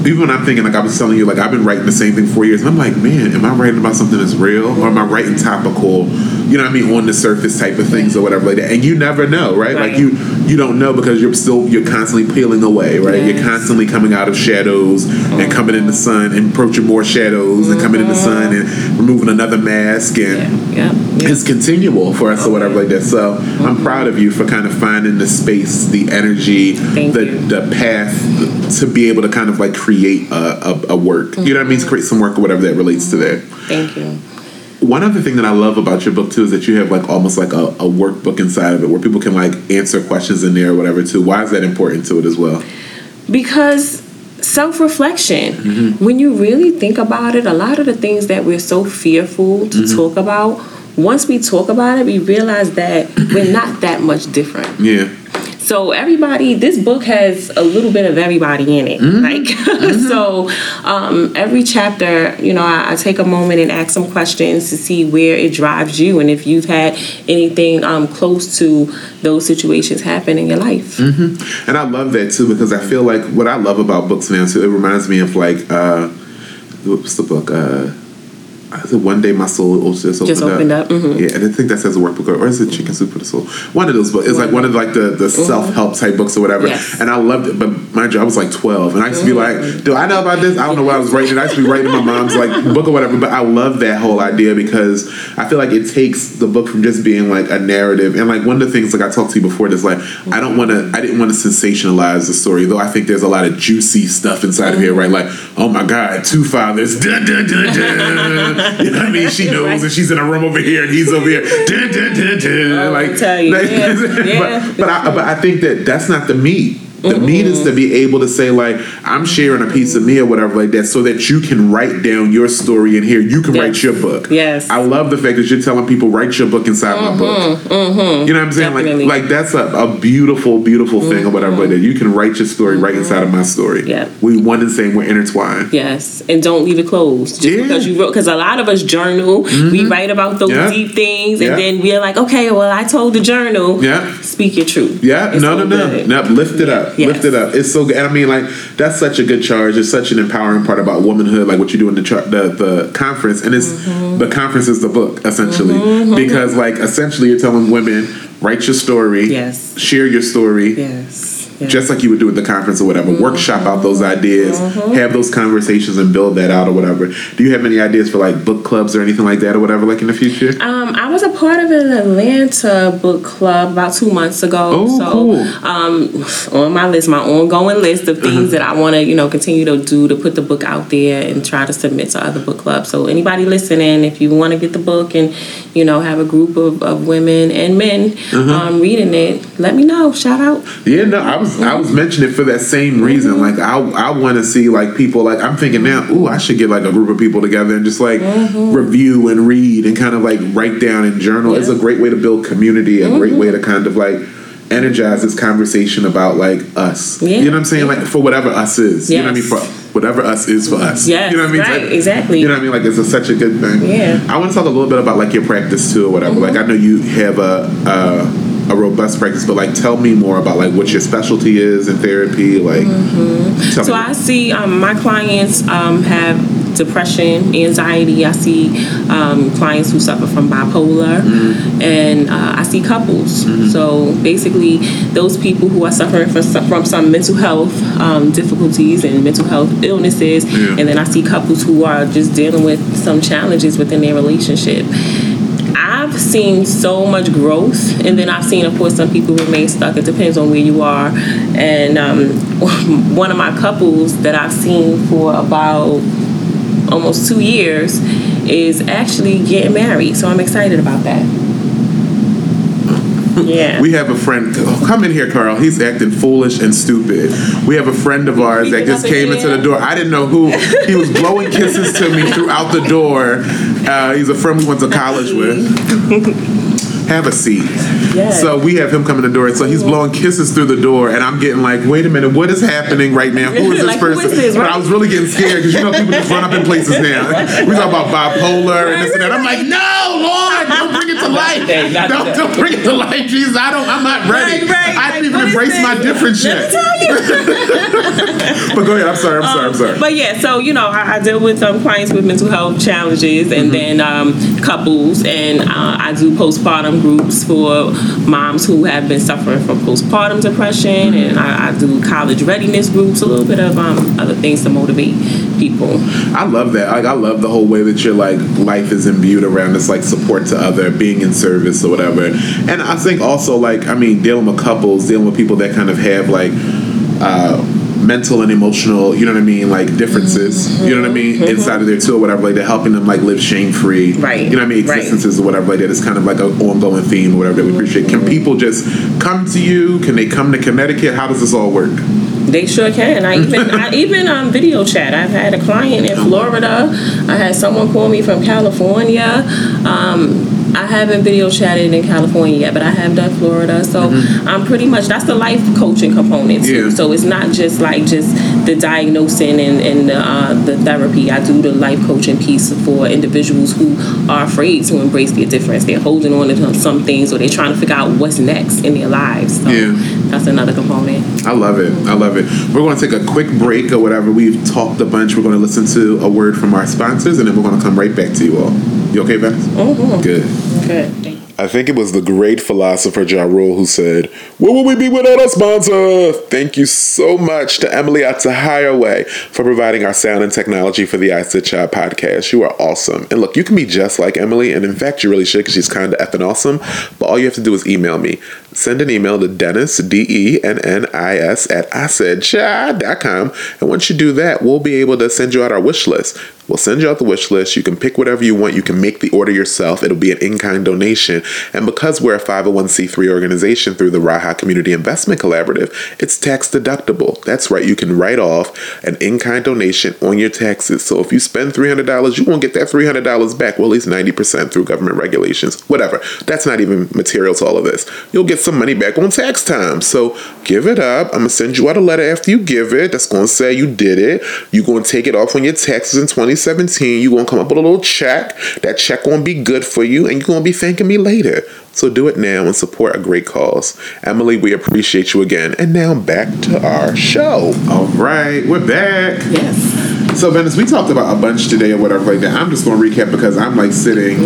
even when I'm thinking like I was telling you like I've been writing the same thing for years and I'm like man am I writing about something that's real or am I writing topical you know what I mean on the surface type of things or whatever like that and you never know right, like you you don't know because you're still you're constantly peeling away right you're constantly coming out of shadows and mm-hmm. coming in the sun and approaching more shadows and coming in the mm-hmm. sun and removing another mask and Yeah. Yeah. it's continual for us or whatever like that. So I'm mm-hmm. proud of you for kind of finding the space, the energy, Thank the you. the path to be able to kind of like create a, a, a work. You know what I mean? To mm-hmm. create some work or whatever that relates to that. Thank you. One other thing that I love about your book too is that you have like almost like a, a workbook inside of it where people can like answer questions in there or whatever too. Why is that important to it as well? because self-reflection mm-hmm. when you really think about it a lot of the things that we're so fearful to mm-hmm. talk about once we talk about it we realize that we're not that much different Yeah. So everybody this book has a little bit of everybody in it like *laughs* so um, every chapter you know I, I take a moment and ask some questions to see where it drives you and if you've had anything um, close to those situations happen in your life. And I love that too because I feel like what I love about books now too, it reminds me of like uh what's the book? Uh Said one day my soul will just opened Just opened up, mhm. Yeah, and I think that says a workbook, or is it Chicken Soup for the Soul? One of those books. It's like one of like the, the mm-hmm. self help type books or whatever. Yes. And I loved it, but mind you, I was like twelve, and I used to be mm. like, "Do I know about this? I don't know what I was writing." I used to be writing my mom's like book or whatever. But I love that whole idea because I feel like it takes the book from just being like a narrative, and like one of the things like I talked to you before, is like I don't want to, I didn't want to sensationalize the story, though. I think there's a lot of juicy stuff inside of here, mm-hmm. right? Like, oh my god, two fathers, dun, dun, dun, dun. *laughs* you know what I mean? She knows, and she's in a room over here, and he's over here, *laughs* dun, dun, dun, dun. Oh, like, tell you, yeah, yeah. *laughs* but but I, but I think that that's not the meat. The Mm-hmm. meat is to be able to say like I'm sharing a piece of me or whatever like that, so that you can write down your story in here. You can write your book. Yes. I love the fact that you're telling people write your book inside my book. Mm-hmm. Mm-hmm. You know what I'm saying? Definitely. Like like that's a, a beautiful beautiful thing or whatever like mm-hmm. that. You can write your story right inside of my story. Yeah. we one and same. We're intertwined. Yes, and don't leave it closed. Just Yeah. because you wrote, because a lot of us journal, we write about those Yeah. deep things, and Yeah. then we're like, okay, well, I told the journal. Yeah. Speak your truth. Yeah, It's no, no, no, no. Lift it up, Yes. lift it up. It's so good. And I mean, like that's such a good charge. It's such an empowering part about womanhood, like what you do in the char- the, the conference, and it's Mm-hmm. the conference is the book essentially because like essentially you're telling women write your story, Yes. share your story, Yes. Just like you would do at the conference or whatever. Workshop out those ideas, have those conversations, and build that out or whatever. Do you have any ideas for like book clubs or anything like that or whatever, like in the future? Um, I was a part of an Atlanta book club about two months ago. Oh, so, cool. um, on my list, my ongoing list of Uh-huh. things that I want to, you know, continue to do to put the book out there and try to submit to other book clubs. So, anybody listening, if you want to get the book and, you know, have a group of, of women and men Uh-huh. um, reading it, let me know. Shout out. Yeah, no, I was I was mentioning it for that same reason. Like I I want to see like people like I'm thinking now. Ooh, I should get like a group of people together and just like mm-hmm. review and read and kind of like write down and journal. It's a great way to build community. A great mm-hmm. way to kind of like energize this conversation about like us. Yeah. You know what I'm saying? Like for whatever us is. You know what I mean? For whatever us is for us. Yes, You know what I mean? right, Like, exactly. You know what I mean? Like it's a, such a good thing. Yeah. I want to talk a little bit about like your practice too or whatever. Like mm-hmm. I know you have a. a a robust practice, but like, tell me more about like what your specialty is in therapy. Like, Mm-hmm. So me. I see um, my clients um, have depression, anxiety. I see um, clients who suffer from bipolar, and uh, I see couples. So basically, those people who are suffering from some, from some mental health um, difficulties and mental health illnesses, Yeah. and then I see couples who are just dealing with some challenges within their relationship. Seen so much growth, and then I've seen, of course, some people remain stuck. It depends on where you are. And um, *laughs* one of my couples that I've seen for about almost two years is actually getting married. So I'm excited about that. *laughs* Yeah. We have a friend. oh, come in here, Carl. He's acting foolish and stupid. We have a friend of ours that just came into the door. I didn't know who. He was blowing kisses to me throughout the door. Uh, he's a friend we went to college with. *laughs* Have a seat. Yes. So we have him coming to the door. So he's blowing kisses through the door, and I'm getting like, wait a minute, what is happening right now? Who is *laughs* this Like, who is person? this, But? I was really getting scared because you know people just run up in places now. *laughs* We talk about bipolar and this and that. I'm like, no, Lord, don't bring it to light. Don't, don't bring it to light, Jesus. I don't. I'm not ready. Right, right, I didn't even right. Embrace my difference yet. *laughs* But go ahead. I'm sorry. I'm sorry. I'm sorry. But yeah, so you know, I, I deal with um, clients with mental health challenges, and Mm-hmm. then um, couples, and uh, I do postpartum groups for moms who have been suffering from postpartum depression, and I, I do college readiness groups, a little bit of um, other things to motivate people. I love that. Like I love the whole way that your like life is imbued around this like support to other, being in service or whatever. And I think also like I mean dealing with couples, dealing with people that kind of have like uh mental and emotional, you know what I mean, like differences, you know what I mean, inside of there too or whatever, like they're helping them like live shame free. Right. You know what I mean? Right. Existences or whatever like that is kind of like an ongoing theme or whatever that we appreciate. Can people just come to you? Can they come to Connecticut? How does this all work? They sure can. I even I *laughs* even um video chat. I've had a client in Florida. I had someone call me from California. Um, I haven't video chatted in California yet, but I have done Florida. So I'm pretty much that's the life coaching component too. Yeah. So it's not just like just the diagnosing and, and the, uh, the therapy. I do the life coaching piece for individuals who are afraid to embrace their difference. They're holding on to some things or they're trying to figure out what's next in their lives. So Yeah. that's another component. I love it. I love it. We're going to take a quick break or whatever. We've talked a bunch. We're going to listen to a word from our sponsors, and then we're going to come right back to you all. You okay, Venice? Mm-hmm. Good. Good. I think it was the great philosopher Ja Rule who said, Where would we be without a sponsor? Thank you so much to Emily at the Higher Way for providing our sound and technology for the I Said Child podcast. You are awesome. And look, you can be just like Emily, and in fact, you really should because she's kind of effing awesome. But all you have to do is email me. Send an email to Dennis, D E N N I S, at IsaidChild.com. And once you do that, we'll be able to send you out our wish list. We'll send you out the wish list. You can pick whatever you want. You can make the order yourself. It'll be an in kind donation. And because we're a 501c3 organization through the Raha Community Investment Collaborative, it's tax deductible. That's right. You can write off an in kind donation on your taxes. So if you spend $300, you won't get that $300 back. Well, at least 90% through government regulations. Whatever. That's not even material to all of this. You'll get some money back on tax time. So give it up. I'm going to send you out a letter after you give it. That's going to say you did it. You're going to take it off on your taxes in 2017. You're going to come up with a little check. That check going to be good for you, and you're going to be thanking me later. So do it now and support a great cause. Emily, we appreciate you again. And now back to our show. All right, we're back. Yes. So Venice, we talked about a bunch today or whatever like that. I'm just going to recap because I'm like sitting,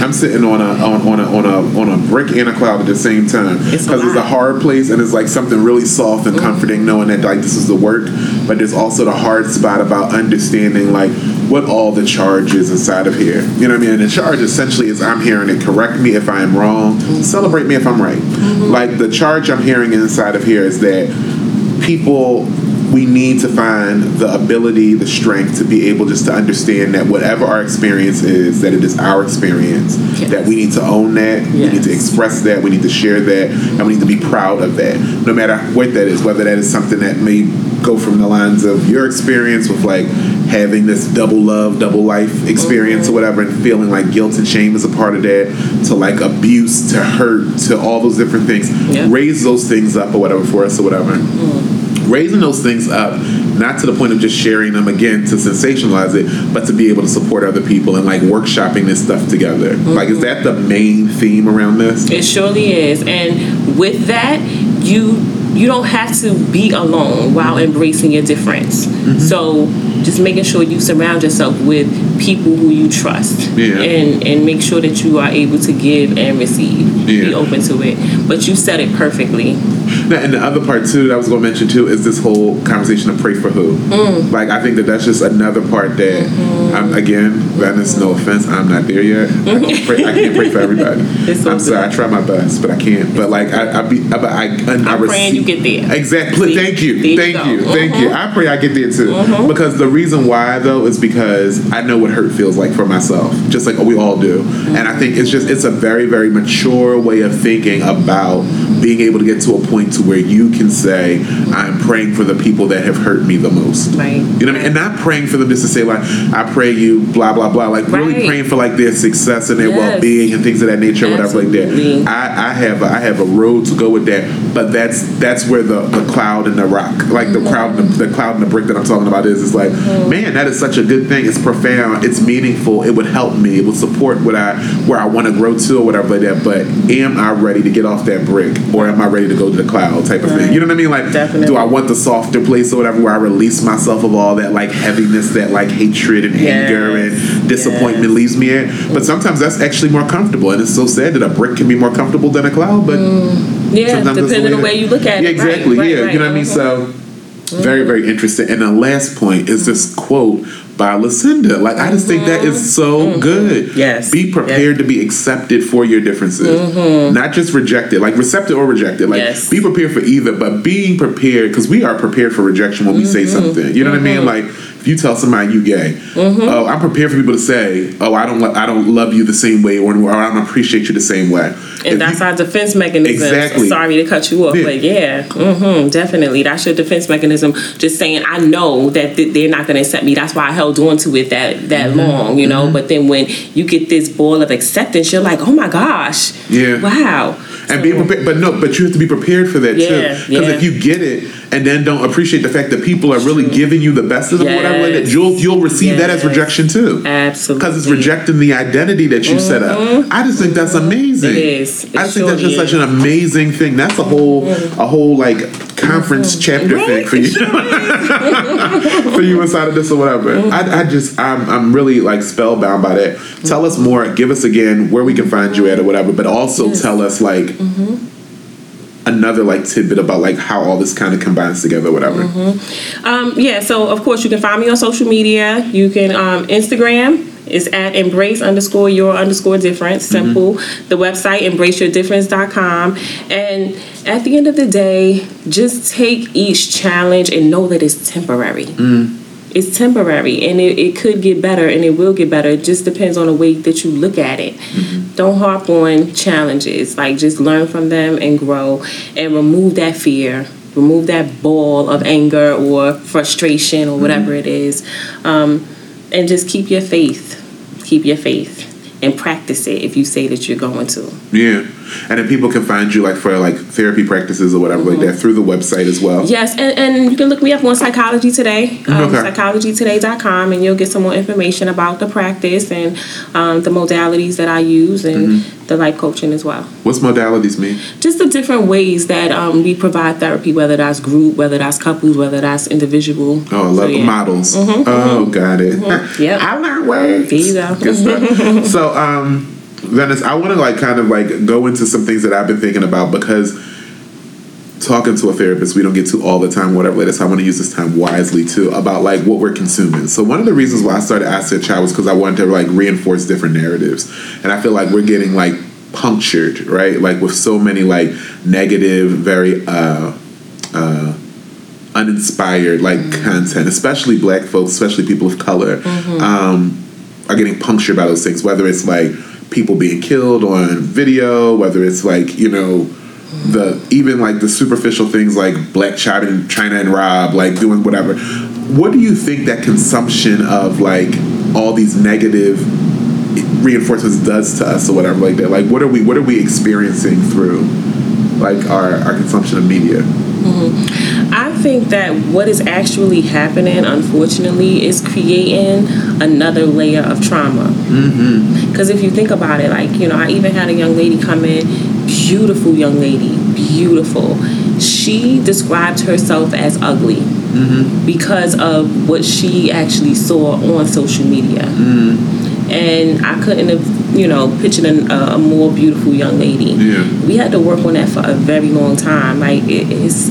I'm sitting on a on, on a on a on a brick and a cloud at the same time because it's a hard place and it's like something really soft and mm-hmm. comforting knowing that like this is the work, but there's also the hard spot about understanding like what all the charge is inside of here. You know what I mean? And the charge essentially is I'm hearing it. Correct me if I am wrong. Mm-hmm. Celebrate me if I'm right. Mm-hmm. Like the charge I'm hearing inside of here is that people we need to find the ability the strength to be able just to understand that whatever our experience is that it is our experience Yes. that we need to own that we need to express that we need to share that and we need to be proud of that. No matter what that is whether that is something that may go from the lines of your experience with like having this double love double life experience or mm-hmm. whatever and feeling like guilt and shame is a part of that to like abuse to hurt to all those different things Yeah. raise those things up or whatever for us or whatever mm. Raising those things up not to the point of just sharing them again to sensationalize it but to be able to support other people and like workshopping this stuff together like is that the main theme around this It surely is. And with that, you you don't have to be alone while embracing your difference. Mm-hmm. So just making sure you surround yourself with people who you trust Yeah. and and make sure that you are able to give and receive. Be open to it. But you said it perfectly. Now, and the other part too that I was going to mention too is this whole conversation of pray for who. Mm. Like I think that that's just another part that Mm-hmm. I'm again, that is No offense, I'm not there yet. I can't *laughs* pray, I can't pray for everybody. So I'm sorry. I try my best, but I can't. But like I, I be, but I, I I'm praying you get there. Exactly. See? Thank you. There Thank go. you. Thank you. I pray I get there too. Because the reason why though is because I know what hurt feels like for myself, just like we all do. And I think it's just it's a very very mature way of thinking about being able to get to a point to where you can say I'm praying for the people that have hurt me the most. Right. You know what I mean? And not praying for them just to say like I pray you blah blah blah like really praying for like their success and their Yes. well-being and things of that nature whatever like Absolutely. that. I, I have a, I have a road to go with that, but that's that's where the, the cloud and the rock, like the mm-hmm. cloud and the, the cloud and the brick that I'm talking about is. It's like, mm-hmm. man, that is such a good thing. It's profound. It's meaningful. It would help me. It would support what I where I want to grow to or whatever like that. But am I ready to get off that brick, or am I ready to go to the cloud type of thing? You know what I mean? Like, Definitely. do I want the softer place or whatever where I release myself of all that like heaviness, that like hatred and anger and disappointment Yes. leaves me at? But sometimes that's actually more comfortable, and it's so sad that a brick can be more comfortable than a cloud, but. Mm. Yeah, Sometimes depending on the way you look at yeah, it. Exactly. right, yeah, right. you know what I mean. So, very, very interesting. And the last point is this quote by Lucinda. Like, I just think that is so good. Mm-hmm. Yes. be prepared to be accepted for your differences, not just rejected. Like recepted or rejected. Like, Mm-hmm. Yes. be prepared for either, but being prepared because we are prepared for rejection when we say Mm-hmm. something. You know what I mean? Like. If you tell somebody you gay, Mm-hmm. oh, I'm prepared for people to say, oh, I don't, lo- I don't love you the same way, or, or I don't appreciate you the same way. If And that's you- our defense mechanism. Exactly. Sorry to cut you off, Yeah. but yeah, hmm definitely. That's your defense mechanism. Just saying, I know that th- they're not going to accept me. That's why I held on to it that that Mm-hmm. long, you know. But then when you get this ball of acceptance, you're like, oh my gosh, Yeah. wow. and be prepared, but no, but you have to be prepared for that Yeah, too. Because yeah. if you get it and then don't appreciate the fact that people are really giving you the best of them, or whatever like that, you'll you'll receive that as rejection too. Absolutely. Because it's rejecting the identity that you set up. Mm-hmm. I just think that's amazing. It is. It I just think that's just such an amazing thing. That's a whole a whole like conference mm-hmm. chapter thing for you. *laughs* for you inside of this or whatever. I, I just I'm I'm really like spellbound by that. Tell us more. Give us again where we can find you at or whatever. But also tell us like mm-hmm. Another like tidbit about like how all this kind of combines together, whatever. Um, yeah, so of course you can find me on social media. You can um, Instagram is at embrace underscore your underscore difference. Simple. The website embraceyourdifference.com. And at the end of the day, just take each challenge and know that it's temporary. It's temporary and it, it could get better and it will get better. It just depends on the way that you look at it. Don't harp on challenges. Like just learn from them and grow and remove that fear. Remove that ball of anger or frustration or whatever it is. Um, and just keep your faith. Keep your faith and practice it if you say that you're going to. Yeah. And then people can find you like for like therapy practices or whatever like that through the website as well. Yes, and, and you can look me up on Psychology Today, um, Okay. psychologytoday.com, and you'll get some more information about the practice and um, the modalities that I use and the life coaching as well. What's modalities mean? Just the different ways that um, we provide therapy, whether that's group, whether that's couples, whether that's individual. Oh, I love So, yeah. models. Oh, got it. *laughs* Yep. I learned words. There you go. Good stuff. *laughs* so, um, Venice, I want to like kind of like go into some things that I've been thinking about because talking to a therapist we don't get to all the time, whatever it is. I want to use this time wisely too about like what we're consuming. So one of the reasons why I started I Said Child was because I wanted to like reinforce different narratives, and I feel like we're getting like punctured, right? Like with so many like negative, very uh uh uninspired like content, especially black folks, especially people of color, um, are getting punctured by those things. Whether it's like people being killed on video, whether it's like you know the even like the superficial things like Blac Chyna and Chyna and Rob like doing whatever. What do you think that consumption of like all these negative reinforcements does to us or whatever like that? Like what are we what are we experiencing through like our, our consumption of media? Mm-hmm. I think that what is actually happening, unfortunately, is creating another layer of trauma. Mm-hmm. Because if you think about it, like, you know, I even had a young lady come in, beautiful young lady, beautiful. She described herself as ugly mm-hmm. because of what she actually saw on social media. And I couldn't have, you know, pictured a, a more beautiful young lady. Yeah. We had to work on that for a very long time. Like, it is.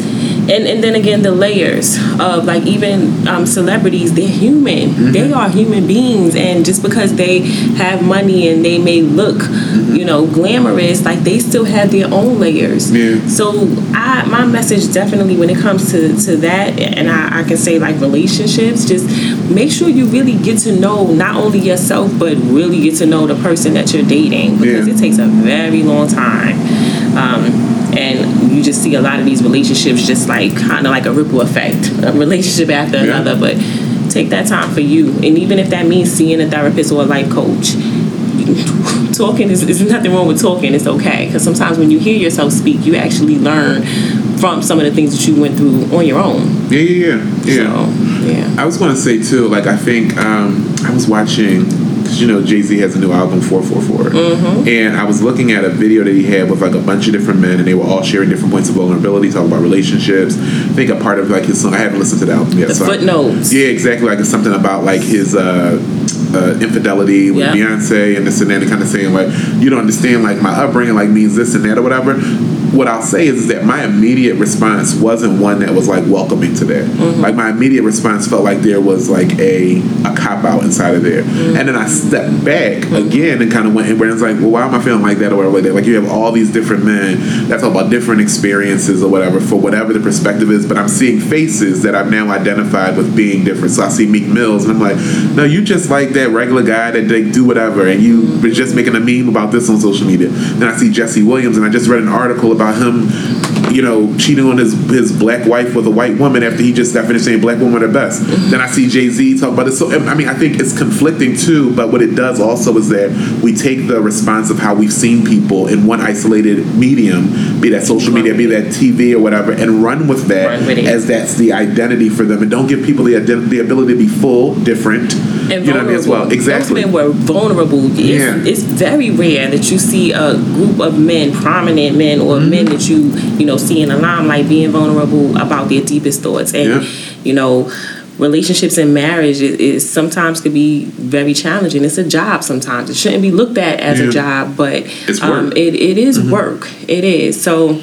And, and then again, the layers of like even um, celebrities, they're human. Mm-hmm. They are human beings, and just because they have money and they may look, Mm-hmm. you know, glamorous, like they still have their own layers. Yeah. So I, my message definitely when it comes to to that, and I, I can say like relationships, just make sure you really get to know not only yourself but really get to know the person that you're dating because Yeah. it takes a very long time. Um, and you just see a lot of these relationships just like kind of like a ripple effect, a relationship after Yeah. another. But take that time for you, and even if that means seeing a therapist or a life coach, *laughs* talking is, is nothing wrong with talking. It's okay because sometimes when you hear yourself speak, you actually learn from some of the things that you went through on your own. Yeah, yeah, yeah. yeah. So yeah. I was going to say too, like I think um, I was watching because you know Jay Z has a new album, Four Four Four, Mm-hmm. and I was looking at a video that he had with like a bunch of different men, and they were all sharing different points of vulnerability, talking about relationships. I think a part of like his song, I haven't listened to the album yet. The so I- footnotes. yeah, exactly. Like it's something about like his uh, uh, infidelity with Yeah. Beyonce and this and that, and kind of saying like you don't understand like my upbringing like means this and that or whatever. What I'll say is, that my immediate response wasn't one that was like welcoming to that. Like my immediate response felt like there was like a a cop out inside of there, and then I stepped back again and kind of went where it's like, well, why am I feeling like that or whatever like that? Like you have all these different men that talk about different experiences or whatever for whatever the perspective is, but I'm seeing faces that I've now identified with being different. So I see Meek Mills and I'm like, no, you just like that regular guy that they do whatever, and you were just making a meme about this on social media. Then I see Jesse Williams, and I just read an article about him you know, cheating on his his black wife with a white woman after he just got finished saying black women are best. Then I see Jay Z talk about it. So I mean, I think it's conflicting too. But what it does also is that we take the response of how we've seen people in one isolated medium, be that social media, be that TV or whatever, and run with that Run as that's the identity for them, and don't give people the ident- the ability to be full, different. and you know what I mean as well. Exactly. Those men were vulnerable. It's, Yeah. it's very rare that you see a group of men, prominent men, or Mm-hmm. men that you you know see in the limelight being vulnerable about their deepest thoughts, and Yeah. you know. Relationships and marriage is, is sometimes could be very challenging. It's a job sometimes. It shouldn't be looked at as Yeah. a job, but It's um, work. it, it is work. It is. So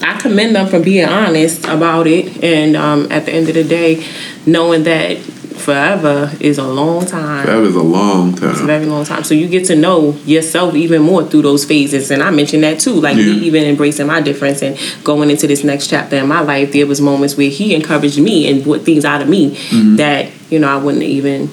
I commend them for being honest about it, and um, at the end of the day, knowing that forever is a long time. That was a long time. It's a very long time. So you get to know yourself even more through those phases. And I mentioned that too. Like me even embracing my difference and going into this next chapter in my life, there was moments where he encouraged me and brought things out of me Mm-hmm. that, you know, I wouldn't even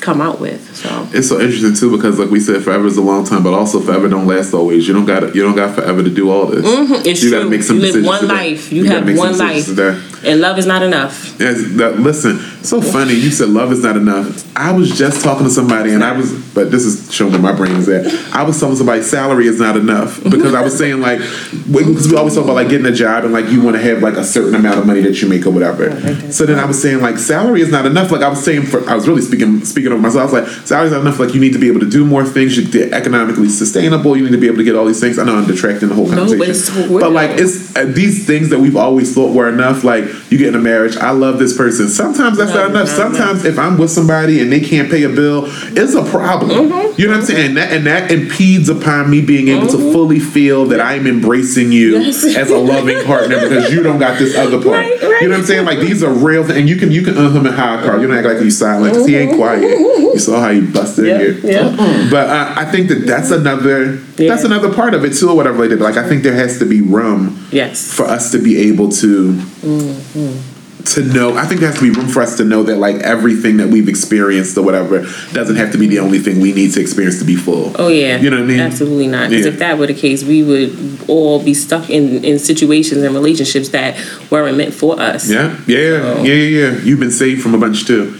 come out with. So It's so interesting too because, like we said, forever is a long time, but also forever don't last always. You don't got you don't got forever to do all this. Mm-hmm. it's you true. gotta make some you live decisions one today. life. You, gotta have one life. today. And love is not enough. That, listen, so funny. You said love is not enough. I was just talking to somebody, and I was, but this is showing where my brain is at. I was telling somebody salary is not enough because I was saying like, because we always talk about like getting a job and like you want to have like a certain amount of money that you make or whatever. So then I was saying like salary is not enough. Like I was saying for, I was really speaking speaking of myself. I was like, salary is not enough. Like you need to be able to do more things. You get economically sustainable. You need to be able to get all these things. I know I'm detracting the whole No, conversation, but it's but like it's uh, these things that we've always thought were enough. Like you get in a marriage, I love this person. Sometimes that's not enough. no, Sometimes if I'm with somebody and they can't pay a bill, it's a problem. Mm-hmm. You know what I'm saying? And that, and that impedes upon me being able to fully feel that I'm embracing you Yes. *laughs* as a loving partner because you don't got this other part. Right, right. You know what I'm saying? Like these are real things. And you can you can uh him and high car. You don't act like you silent 'cause he ain't quiet. You saw how he busted in here. yeah. But uh, I think that that's another Yeah. that's another part of it too, or whatever they did. Like I think there has to be room Yes. for us to be able to Mm-hmm. to know i think there has to be room for us to know that like everything that we've experienced or whatever doesn't have to be the only thing we need to experience to be full Oh yeah, you know what i mean Absolutely not. Because Yeah. if that were the case, we would all be stuck in in situations and relationships that weren't meant for us. yeah yeah yeah yeah yeah yeah you've been saved from a bunch too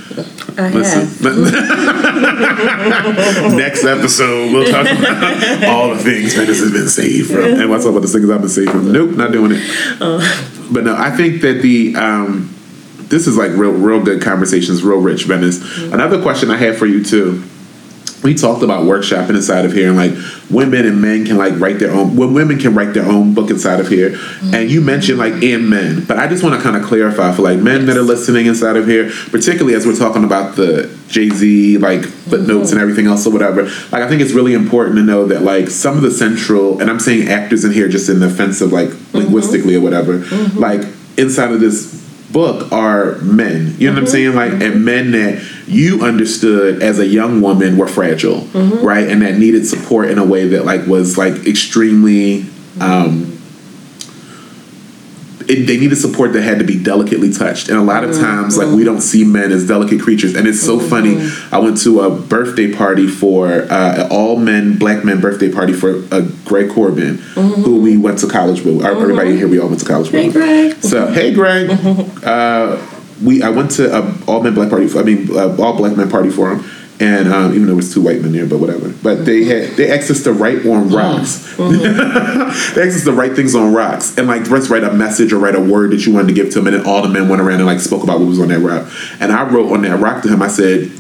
I. Listen. *laughs* Next episode, we'll talk about all the things Venice has been saved from. And what's up with the things I've been saved from? Nope, not doing it. Uh, But no, I think that the um, this is like real, real good conversations, real rich Venice. Another question I have for you too. We talked about workshopping inside of here, and like women and men can like write their own. When women can write their own book inside of here, and you mentioned like in men, but I just want to kind of clarify for like men that are listening inside of here, particularly as we're talking about the Jay Z like footnotes and mm-hmm. everything else or whatever. Like I think it's really important to know that like some of the central, and I'm saying actors in here just in the offense of like mm-hmm. linguistically or whatever, mm-hmm. like inside of this book are men. You know what I'm mm-hmm. saying? Like, and men that you understood as a young woman were fragile, mm-hmm. right? And that needed support in a way that like was like extremely. Um, it, they needed support that had to be delicately touched, and a lot of mm-hmm. times, like we don't see men as delicate creatures. And it's so funny. I went to a birthday party for uh, an all men, black men birthday party for uh, Greg Corbin, who we went to college with. Everybody here, we all went to college with. Hey, with. Greg. So hey, Greg. *laughs* uh, we I went to a all men black party. I mean, uh, all black men party for him. And um, even though it was two white men there, but whatever. But they had they asked us to write on rocks. *laughs* they asked the right things on rocks and like just write a message or write a word that you wanted to give to him. And then all the men went around and like spoke about what was on that rock. And I wrote on that rock to him. I said,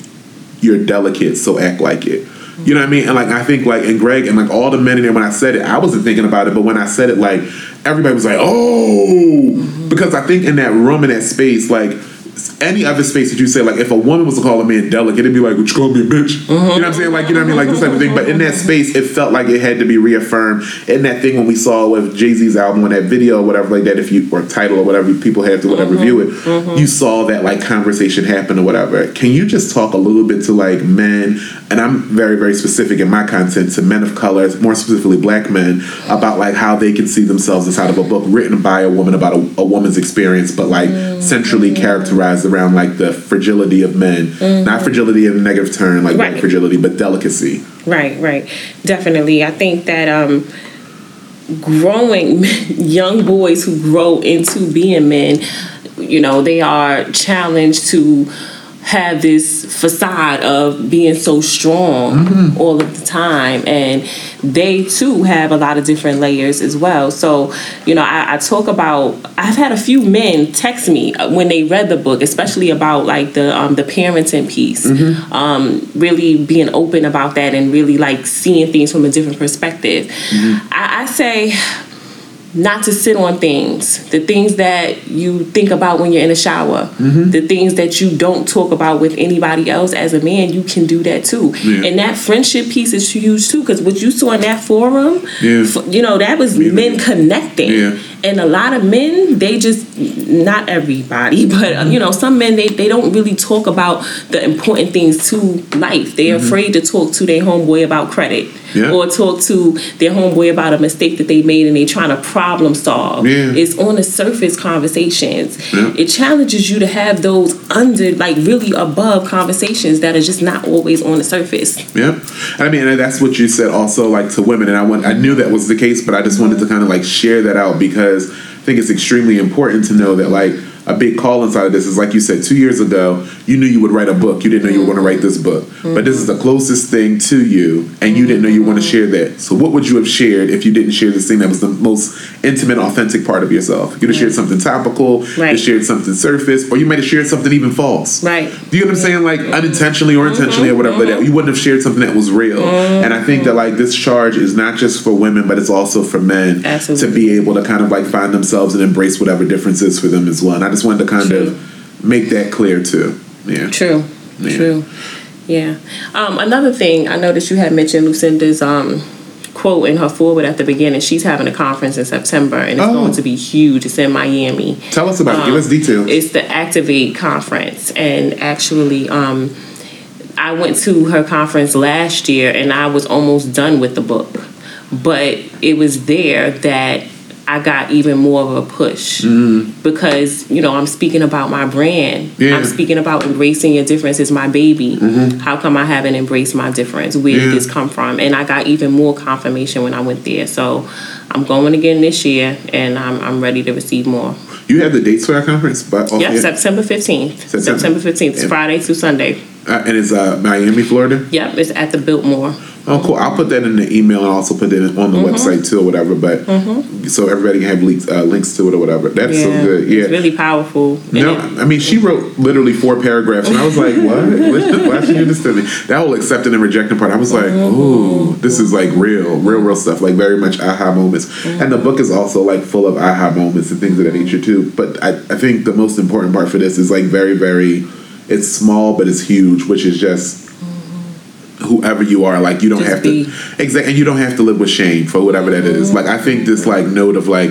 "You're delicate, so act like it." You know what I mean? And like I think like and Greg and like all the men in there when I said it, I wasn't thinking about it, but when I said it, like everybody was like, "Oh," because I think in that room in that space, like any other space that you say, like if a woman was to call a man delicate, it'd be like, "Would you call me a bitch?" You know what I'm saying? Like you know what I mean? Like this type of thing. But in that space, it felt like it had to be reaffirmed. In that thing when we saw with Jay Z's album, when that video, or whatever like that, if you or title or whatever people have to whatever mm-hmm. view it, mm-hmm. you saw that like conversation happen or whatever. Can you just talk a little bit to like men? And I'm very very specific in my content to men of color, more specifically black men, about like how they can see themselves inside of a book written by a woman about a, a woman's experience, but like mm-hmm. centrally characterized around like the fragility of men, not fragility in a negative term, like Right. fragility, but delicacy. Right, right. Definitely. I think that um growing *laughs* young boys who grow into being men, you know, they are challenged to have this facade of being so strong all of the time and they too have a lot of different layers as well. So you know I, I talk about i've had a few men text me when they read the book especially about like the um, the parenting piece. Um, really being open about that and really like seeing things from a different perspective. I, I say not to sit on things, the things that you think about when you're in a shower, the things that you don't talk about with anybody else as a man, you can do that too. Yeah. And that friendship piece is huge too, because what you saw in that forum, Yeah. f- you know, that was men connecting. Yeah. And a lot of men, they just, not everybody, *laughs* but uh, you know, some men, they, they don't really talk about the important things to life. They're afraid to talk to their homeboy about credit Yeah. or talk to their homeboy about a mistake that they made and they're trying to problem solve. Yeah. It's on the surface conversations. Yeah. It challenges you to have those under, like really above conversations that are just not always on the surface. Yeah, I mean, that's what you said also, like to women, and I want, I knew that was the case, but I just wanted to kind of like share that out because I think it's extremely important to know that like a big call inside of this is like you said two years ago, you knew you would write a book, you didn't know you were going to mm-hmm. write this book, but this is the mm-hmm. closest thing to you, and you didn't know you want to mm-hmm. share that. So what would you have shared if you didn't share this thing that was the most intimate, authentic part of yourself? You'd have shared something topical, you'd Right. have shared something surface, or you might have shared something even false. Right. Do you know what I'm saying? Like unintentionally or intentionally or whatever, that you wouldn't have shared something that was real. And I think that like this charge is not just for women, but it's also for men Absolutely. to be able to kind of like find themselves and embrace whatever difference is for them as well. And I just wanted to kind True. of make that clear too. Yeah. True. Yeah. True. Yeah. Um, another thing, I noticed you had mentioned Lucinda's um, quote in her forward at the beginning. She's having a conference in September and it's Oh. going to be huge. It's in Miami. Tell us about it. Give Um, us details. It's the Activate conference, and actually, um, I went to her conference last year, and I was almost done with the book, but it was there that I got even more of a push because you know I'm speaking about my brand. Mm-hmm. Yeah. Mm-hmm. I'm speaking about embracing your difference is my baby. How come I haven't embraced my difference? Where Yeah. did this come from? And I got even more confirmation when I went there. So I'm going again this year, and I'm I'm ready to receive more. you have the dates for our conference, but yeah. September 15th. September. September 15th. It's Yeah. Friday through Sunday. Uh, and it's uh, Miami, Florida. Yep, it's at the Biltmore. Oh, cool. I'll put that in the email and also put it on the Mm-hmm. website too or whatever. But so everybody can have links, uh, links to it or whatever. That's so good. Yeah. It's really powerful. No, it- I mean she wrote literally four paragraphs, and I was like, "What? *laughs* Why you do this to me?" That whole accepting and rejecting part, I was like, "Ooh, this is like real, real, real stuff. Like very much aha moments." And the book is also like full of aha moments and things of that nature too. But I, I think the most important part for this is like very, very. It's small, but it's huge, which is just whoever you are. Like you don't Just have be. to exactly, and you don't have to live with shame for whatever that is. Mm-hmm. Like I think this like note of like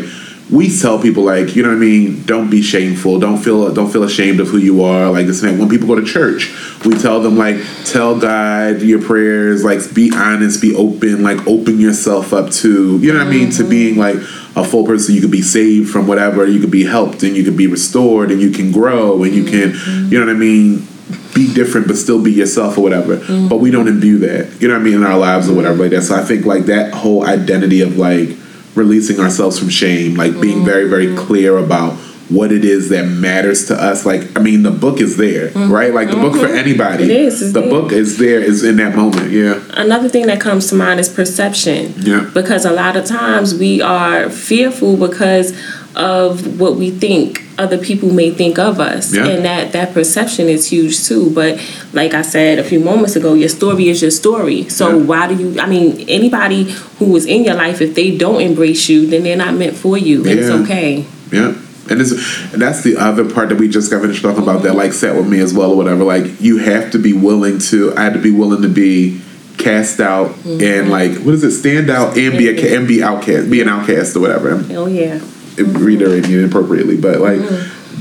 we tell people like you know what I mean. Don't be shameful. Don't feel don't feel ashamed of who you are. Like this and that. When people go to church, we tell them like tell God your prayers. Like be honest, be open. Like open yourself up to you know what I mean to being like a full person. You could be saved from whatever. You could be helped and you could be restored and you can grow and you can mm-hmm. you know what I mean be different but still be yourself or whatever. Mm-hmm. But we don't imbue that, you know what I mean, in our lives or whatever like that. So I think like that whole identity of like releasing ourselves from shame, like being mm-hmm. very, very clear about what it is that matters to us. Like, I mean, the book is there, mm-hmm. right? Like the book for mm-hmm. anybody. It is, it's the there. book is there, is in that moment. Yeah. Another thing that comes to mind is perception. Yeah. Because a lot of times we are fearful because of what we think other people may think of us. Yeah. And that, that perception is huge too. But like I said a few moments ago, your story is your story. So Yeah. why do you I mean, anybody who is in your life, if they don't embrace you, then they're not meant for you. And it's okay. Yeah. And this, and that's the other part that we just got finished talking about that like sat with me as well or whatever. Like you have to be willing to. I had to be willing to be cast out and like what is it? Stand out and be a and be outcast, be an outcast or whatever. Oh yeah. reiterating it appropriately, but like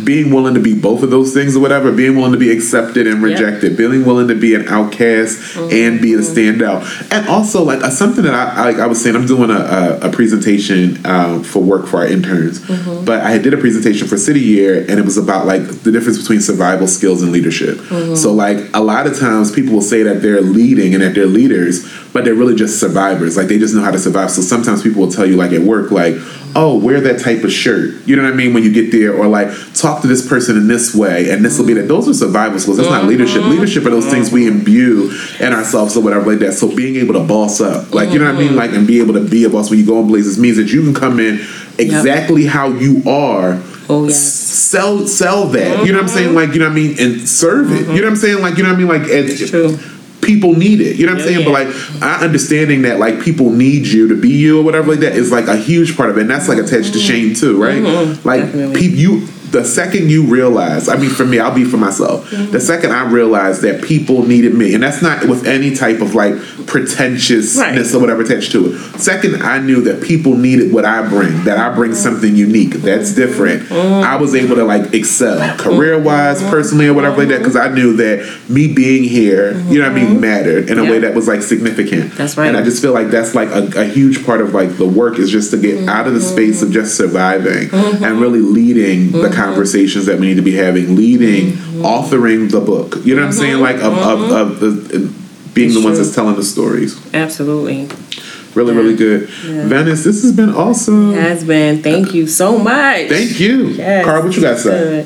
being willing to be both of those things or whatever, being willing to be accepted and rejected, being willing to be an outcast and be a standout, and also like uh, something that I like I was saying, I'm doing a, a, a presentation um, for work for our interns, but I did a presentation for City Year, and it was about like the difference between survival skills and leadership. So like a lot of times people will say that they're leading and that they're leaders, but they're really just survivors. Like they just know how to survive. So sometimes people will tell you like at work, like, oh, wear that type of shirt. You know what I mean? When you get there, or like talk to this person in this way, and this will be that. Those are survival skills. That's not leadership. Mm-hmm. Leadership are those things we imbue in ourselves or whatever like that. So being able to boss up, like you know what I mean, mm-hmm. like and be able to be a boss when you go in places means that you can come in exactly how you are. Oh, yes. Sell sell that. You know what I'm saying? Mm-hmm. Like you know what I mean, and serve it. You know what I'm saying? Like you know what I mean? Like it's True. People need it. You know what I'm Yeah, saying? But like I understanding that like people need you to be you or whatever like that is like a huge part of it. And that's like attached to mm-hmm. shame too, right? Mm-hmm. Like people you the second you realize, I mean for me, I'll be for myself. The mm-hmm. second I realized that people needed me, and that's not with any type of like pretentiousness Right. or whatever attached to it. Second, I knew that people needed what I bring, that I bring mm-hmm. something unique. That's different. Mm-hmm. I was able to like excel career wise, personally, or whatever like that, because I knew that me being here, you know what I mean, mattered in a way that was like significant. That's right. And I just feel like that's like a, a huge part of like the work is just to get out of the space of just surviving and really leading the conversations that we need to be having, leading, mm-hmm. authoring the book. You know what I'm saying? Mm-hmm. Like of, of, mm-hmm. of the uh, being the ones true. that's telling the stories. Absolutely. Really, really good. Venice, this has been awesome. Has been. Thank you so much. Thank you. Yes. Carl, what you got to say?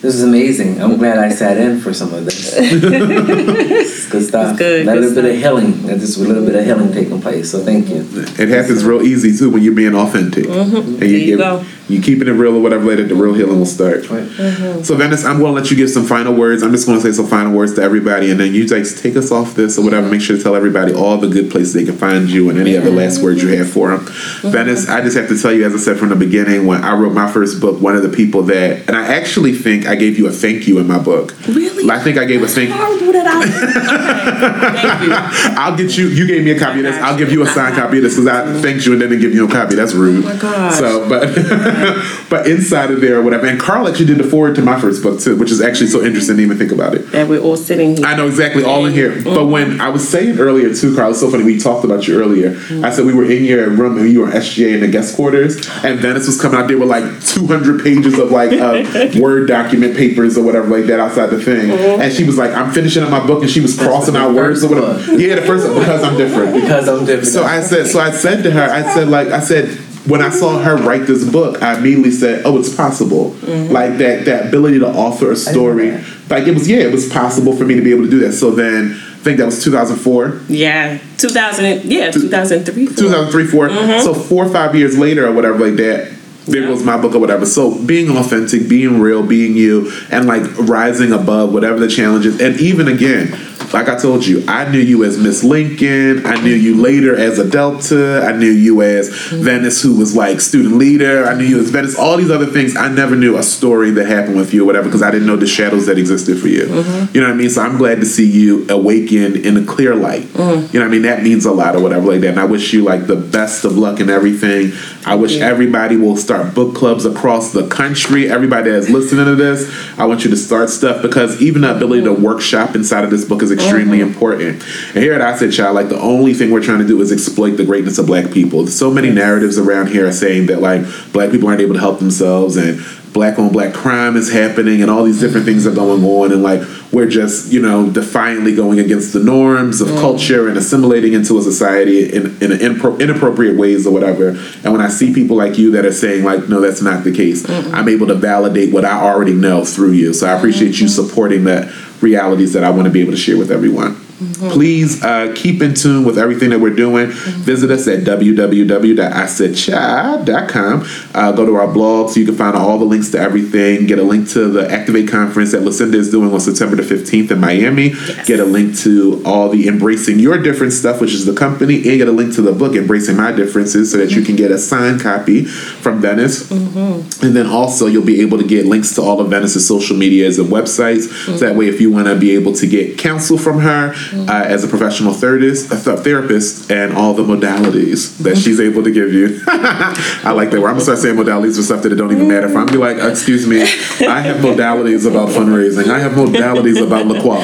This is amazing. I'm glad I sat in for some of this. *laughs* It's good stuff. It's good, a good little bit of healing. just a little bit of healing taking place. So thank you. It happens real easy too when you're being authentic. And Mm-hmm. There you go. You keeping it real or whatever later, the real healing will start. Right. Mm-hmm. So Venice, I'm gonna let you give some final words. I'm just gonna say some final words to everybody and then you guys take us off this or whatever. Make sure to tell everybody all the good places they can find you and any other last words you have for them. Mm-hmm. Venice, I just have to tell you, as I said from the beginning, when I wrote my first book, one of the people that and I actually think I gave you a thank you in my book. Really? I think I gave a thank How did I? *laughs* Thank you. I'll get you. You gave me a copy of this. I'll give you a signed copy of this because I thanked you and then didn't give you a copy. That's rude. Oh my gosh. So, but *laughs* *laughs* but inside of there or whatever. And Carl actually did the forward to my first book too, which is actually so interesting to even think about it. And we're all sitting here. I know exactly all in here. But when I was saying earlier too, Carl, it's so funny. We talked about you earlier. I said we were in your room and you were SGA in the guest quarters, and Venice was coming out there with like 200 pages of like uh, *laughs* word document papers or whatever like that outside the thing. And she was like, "I'm finishing up my book," and she was crossing out words or whatever. Yeah, the first because I'm different. Because I'm different. So I said, so I said to her, I said, like, I said, when I saw her write this book, I immediately said, oh, it's possible. Mm-hmm. Like that, that ability to author a story, like it was, yeah, it was possible for me to be able to do that. So then, I think that was 2004, yeah. 2000. Yeah. 2003. four. 2003, 4 mm-hmm. So four or five years later, or whatever, like that. There Yeah. goes my book or whatever. So being authentic, being real, being you, and like rising above whatever the challenge is. And even again, like I told you, I knew you as Miss Lincoln. I knew you later as a Delta. I knew you as mm-hmm. Venice, who was like student leader. I knew you as Venice. All these other things. I never knew a story that happened with you or whatever because I didn't know the shadows that existed for you. Mm-hmm. You know what I mean? So I'm glad to see you awaken in a clear light. Mm-hmm. You know what I mean? That means a lot or whatever like that. And I wish you like the best of luck and everything. I wish everybody will start book clubs across the country. Everybody that's listening to this, I want you to start stuff because even the ability to workshop inside of this book is extremely mm-hmm. important. And here at I Said Child, like the only thing we're trying to do is exploit the greatness of black people. So many narratives around here are saying that like black people aren't able to help themselves and black on black crime is happening and all these different things are going on and like we're just you know defiantly going against the norms of mm. culture and assimilating into a society in, in inappropriate ways or whatever. And when i see people like you that are saying like no that's not the case i'm able to validate what i already know through you. So i mm-hmm. appreciate you supporting that realities that i want to be able to share with everyone Please uh, keep in tune with everything that we're doing. Visit us at www.isaidchild.com. Uh, go to our blog so you can find all the links to everything. Get a link to the Activate conference that Lucinda is doing on September the 15th in Miami. Get a link to all the Embracing Your Difference stuff, which is the company, and get a link to the book Embracing My Differences so that you can get a signed copy from Venice. Mm-hmm. And then also you'll be able to get links to all of Venice's social medias and websites. So that way, if you want to be able to get counsel from her mm-hmm. uh, as a professional therapist, a uh, th- therapist, and all the modalities that she's able to give you. *laughs* I like that. Where I'm gonna start saying modalities for stuff that it don't even matter. If I'm be like, uh, excuse me, I have *laughs* modalities about fundraising. I have modalities about *laughs* La Croix.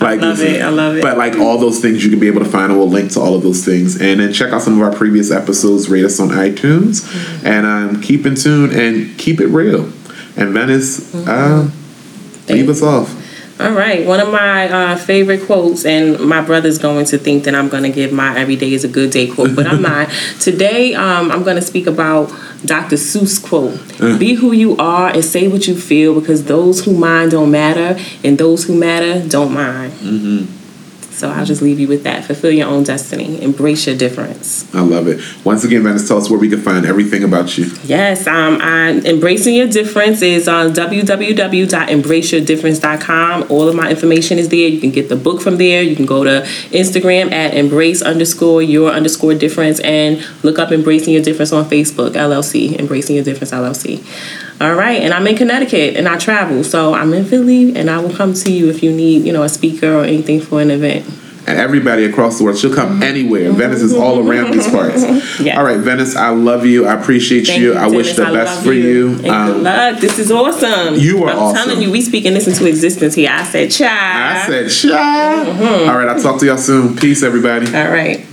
Like, love it. I love it. But like all those things, you can be able to find, and we'll link to all of those things. And then check out some of our previous episodes. Rate us on iTunes, Mm-hmm. and uh, um, keep in tune and keep it real. And Venice, uh, leave us off. All right, one of my uh, favorite quotes, and my brother's going to think that I'm going to give my "Every day is a good day" quote, but I'm *laughs* not. Today, um, I'm going to speak about Dr. Seuss quote: "Be who you are and say what you feel, because those who mind don't matter, and those who matter don't mind." So I'll just leave you with that. Fulfill your own destiny. Embrace your difference. I love it. Once again, Venice, tell us where we can find everything about you. Yes, um, I, embracing your difference is on www.embraceyourdifference.com. All of my information is there. You can get the book from there. You can go to Instagram at embrace underscore your underscore difference and look up embracing your difference on Facebook LLC. Embracing your difference LLC. All right, and I'm in Connecticut and I travel, so I'm in Philly, and I will come to you if you need, you know, a speaker or anything for an event. And everybody across the world, she'll come mm-hmm. anywhere. Mm-hmm. Venice is all around these *laughs* parts. Yes. All right, Venice, I love you. I appreciate Thank you. you, I wish the I best for you. And good Um, luck. This is awesome. You are I'm awesome. telling you, we speaking this into existence here. I said, child. I said, shy. Mm-hmm. All right, I'll talk to y'all soon. Peace, everybody. All right.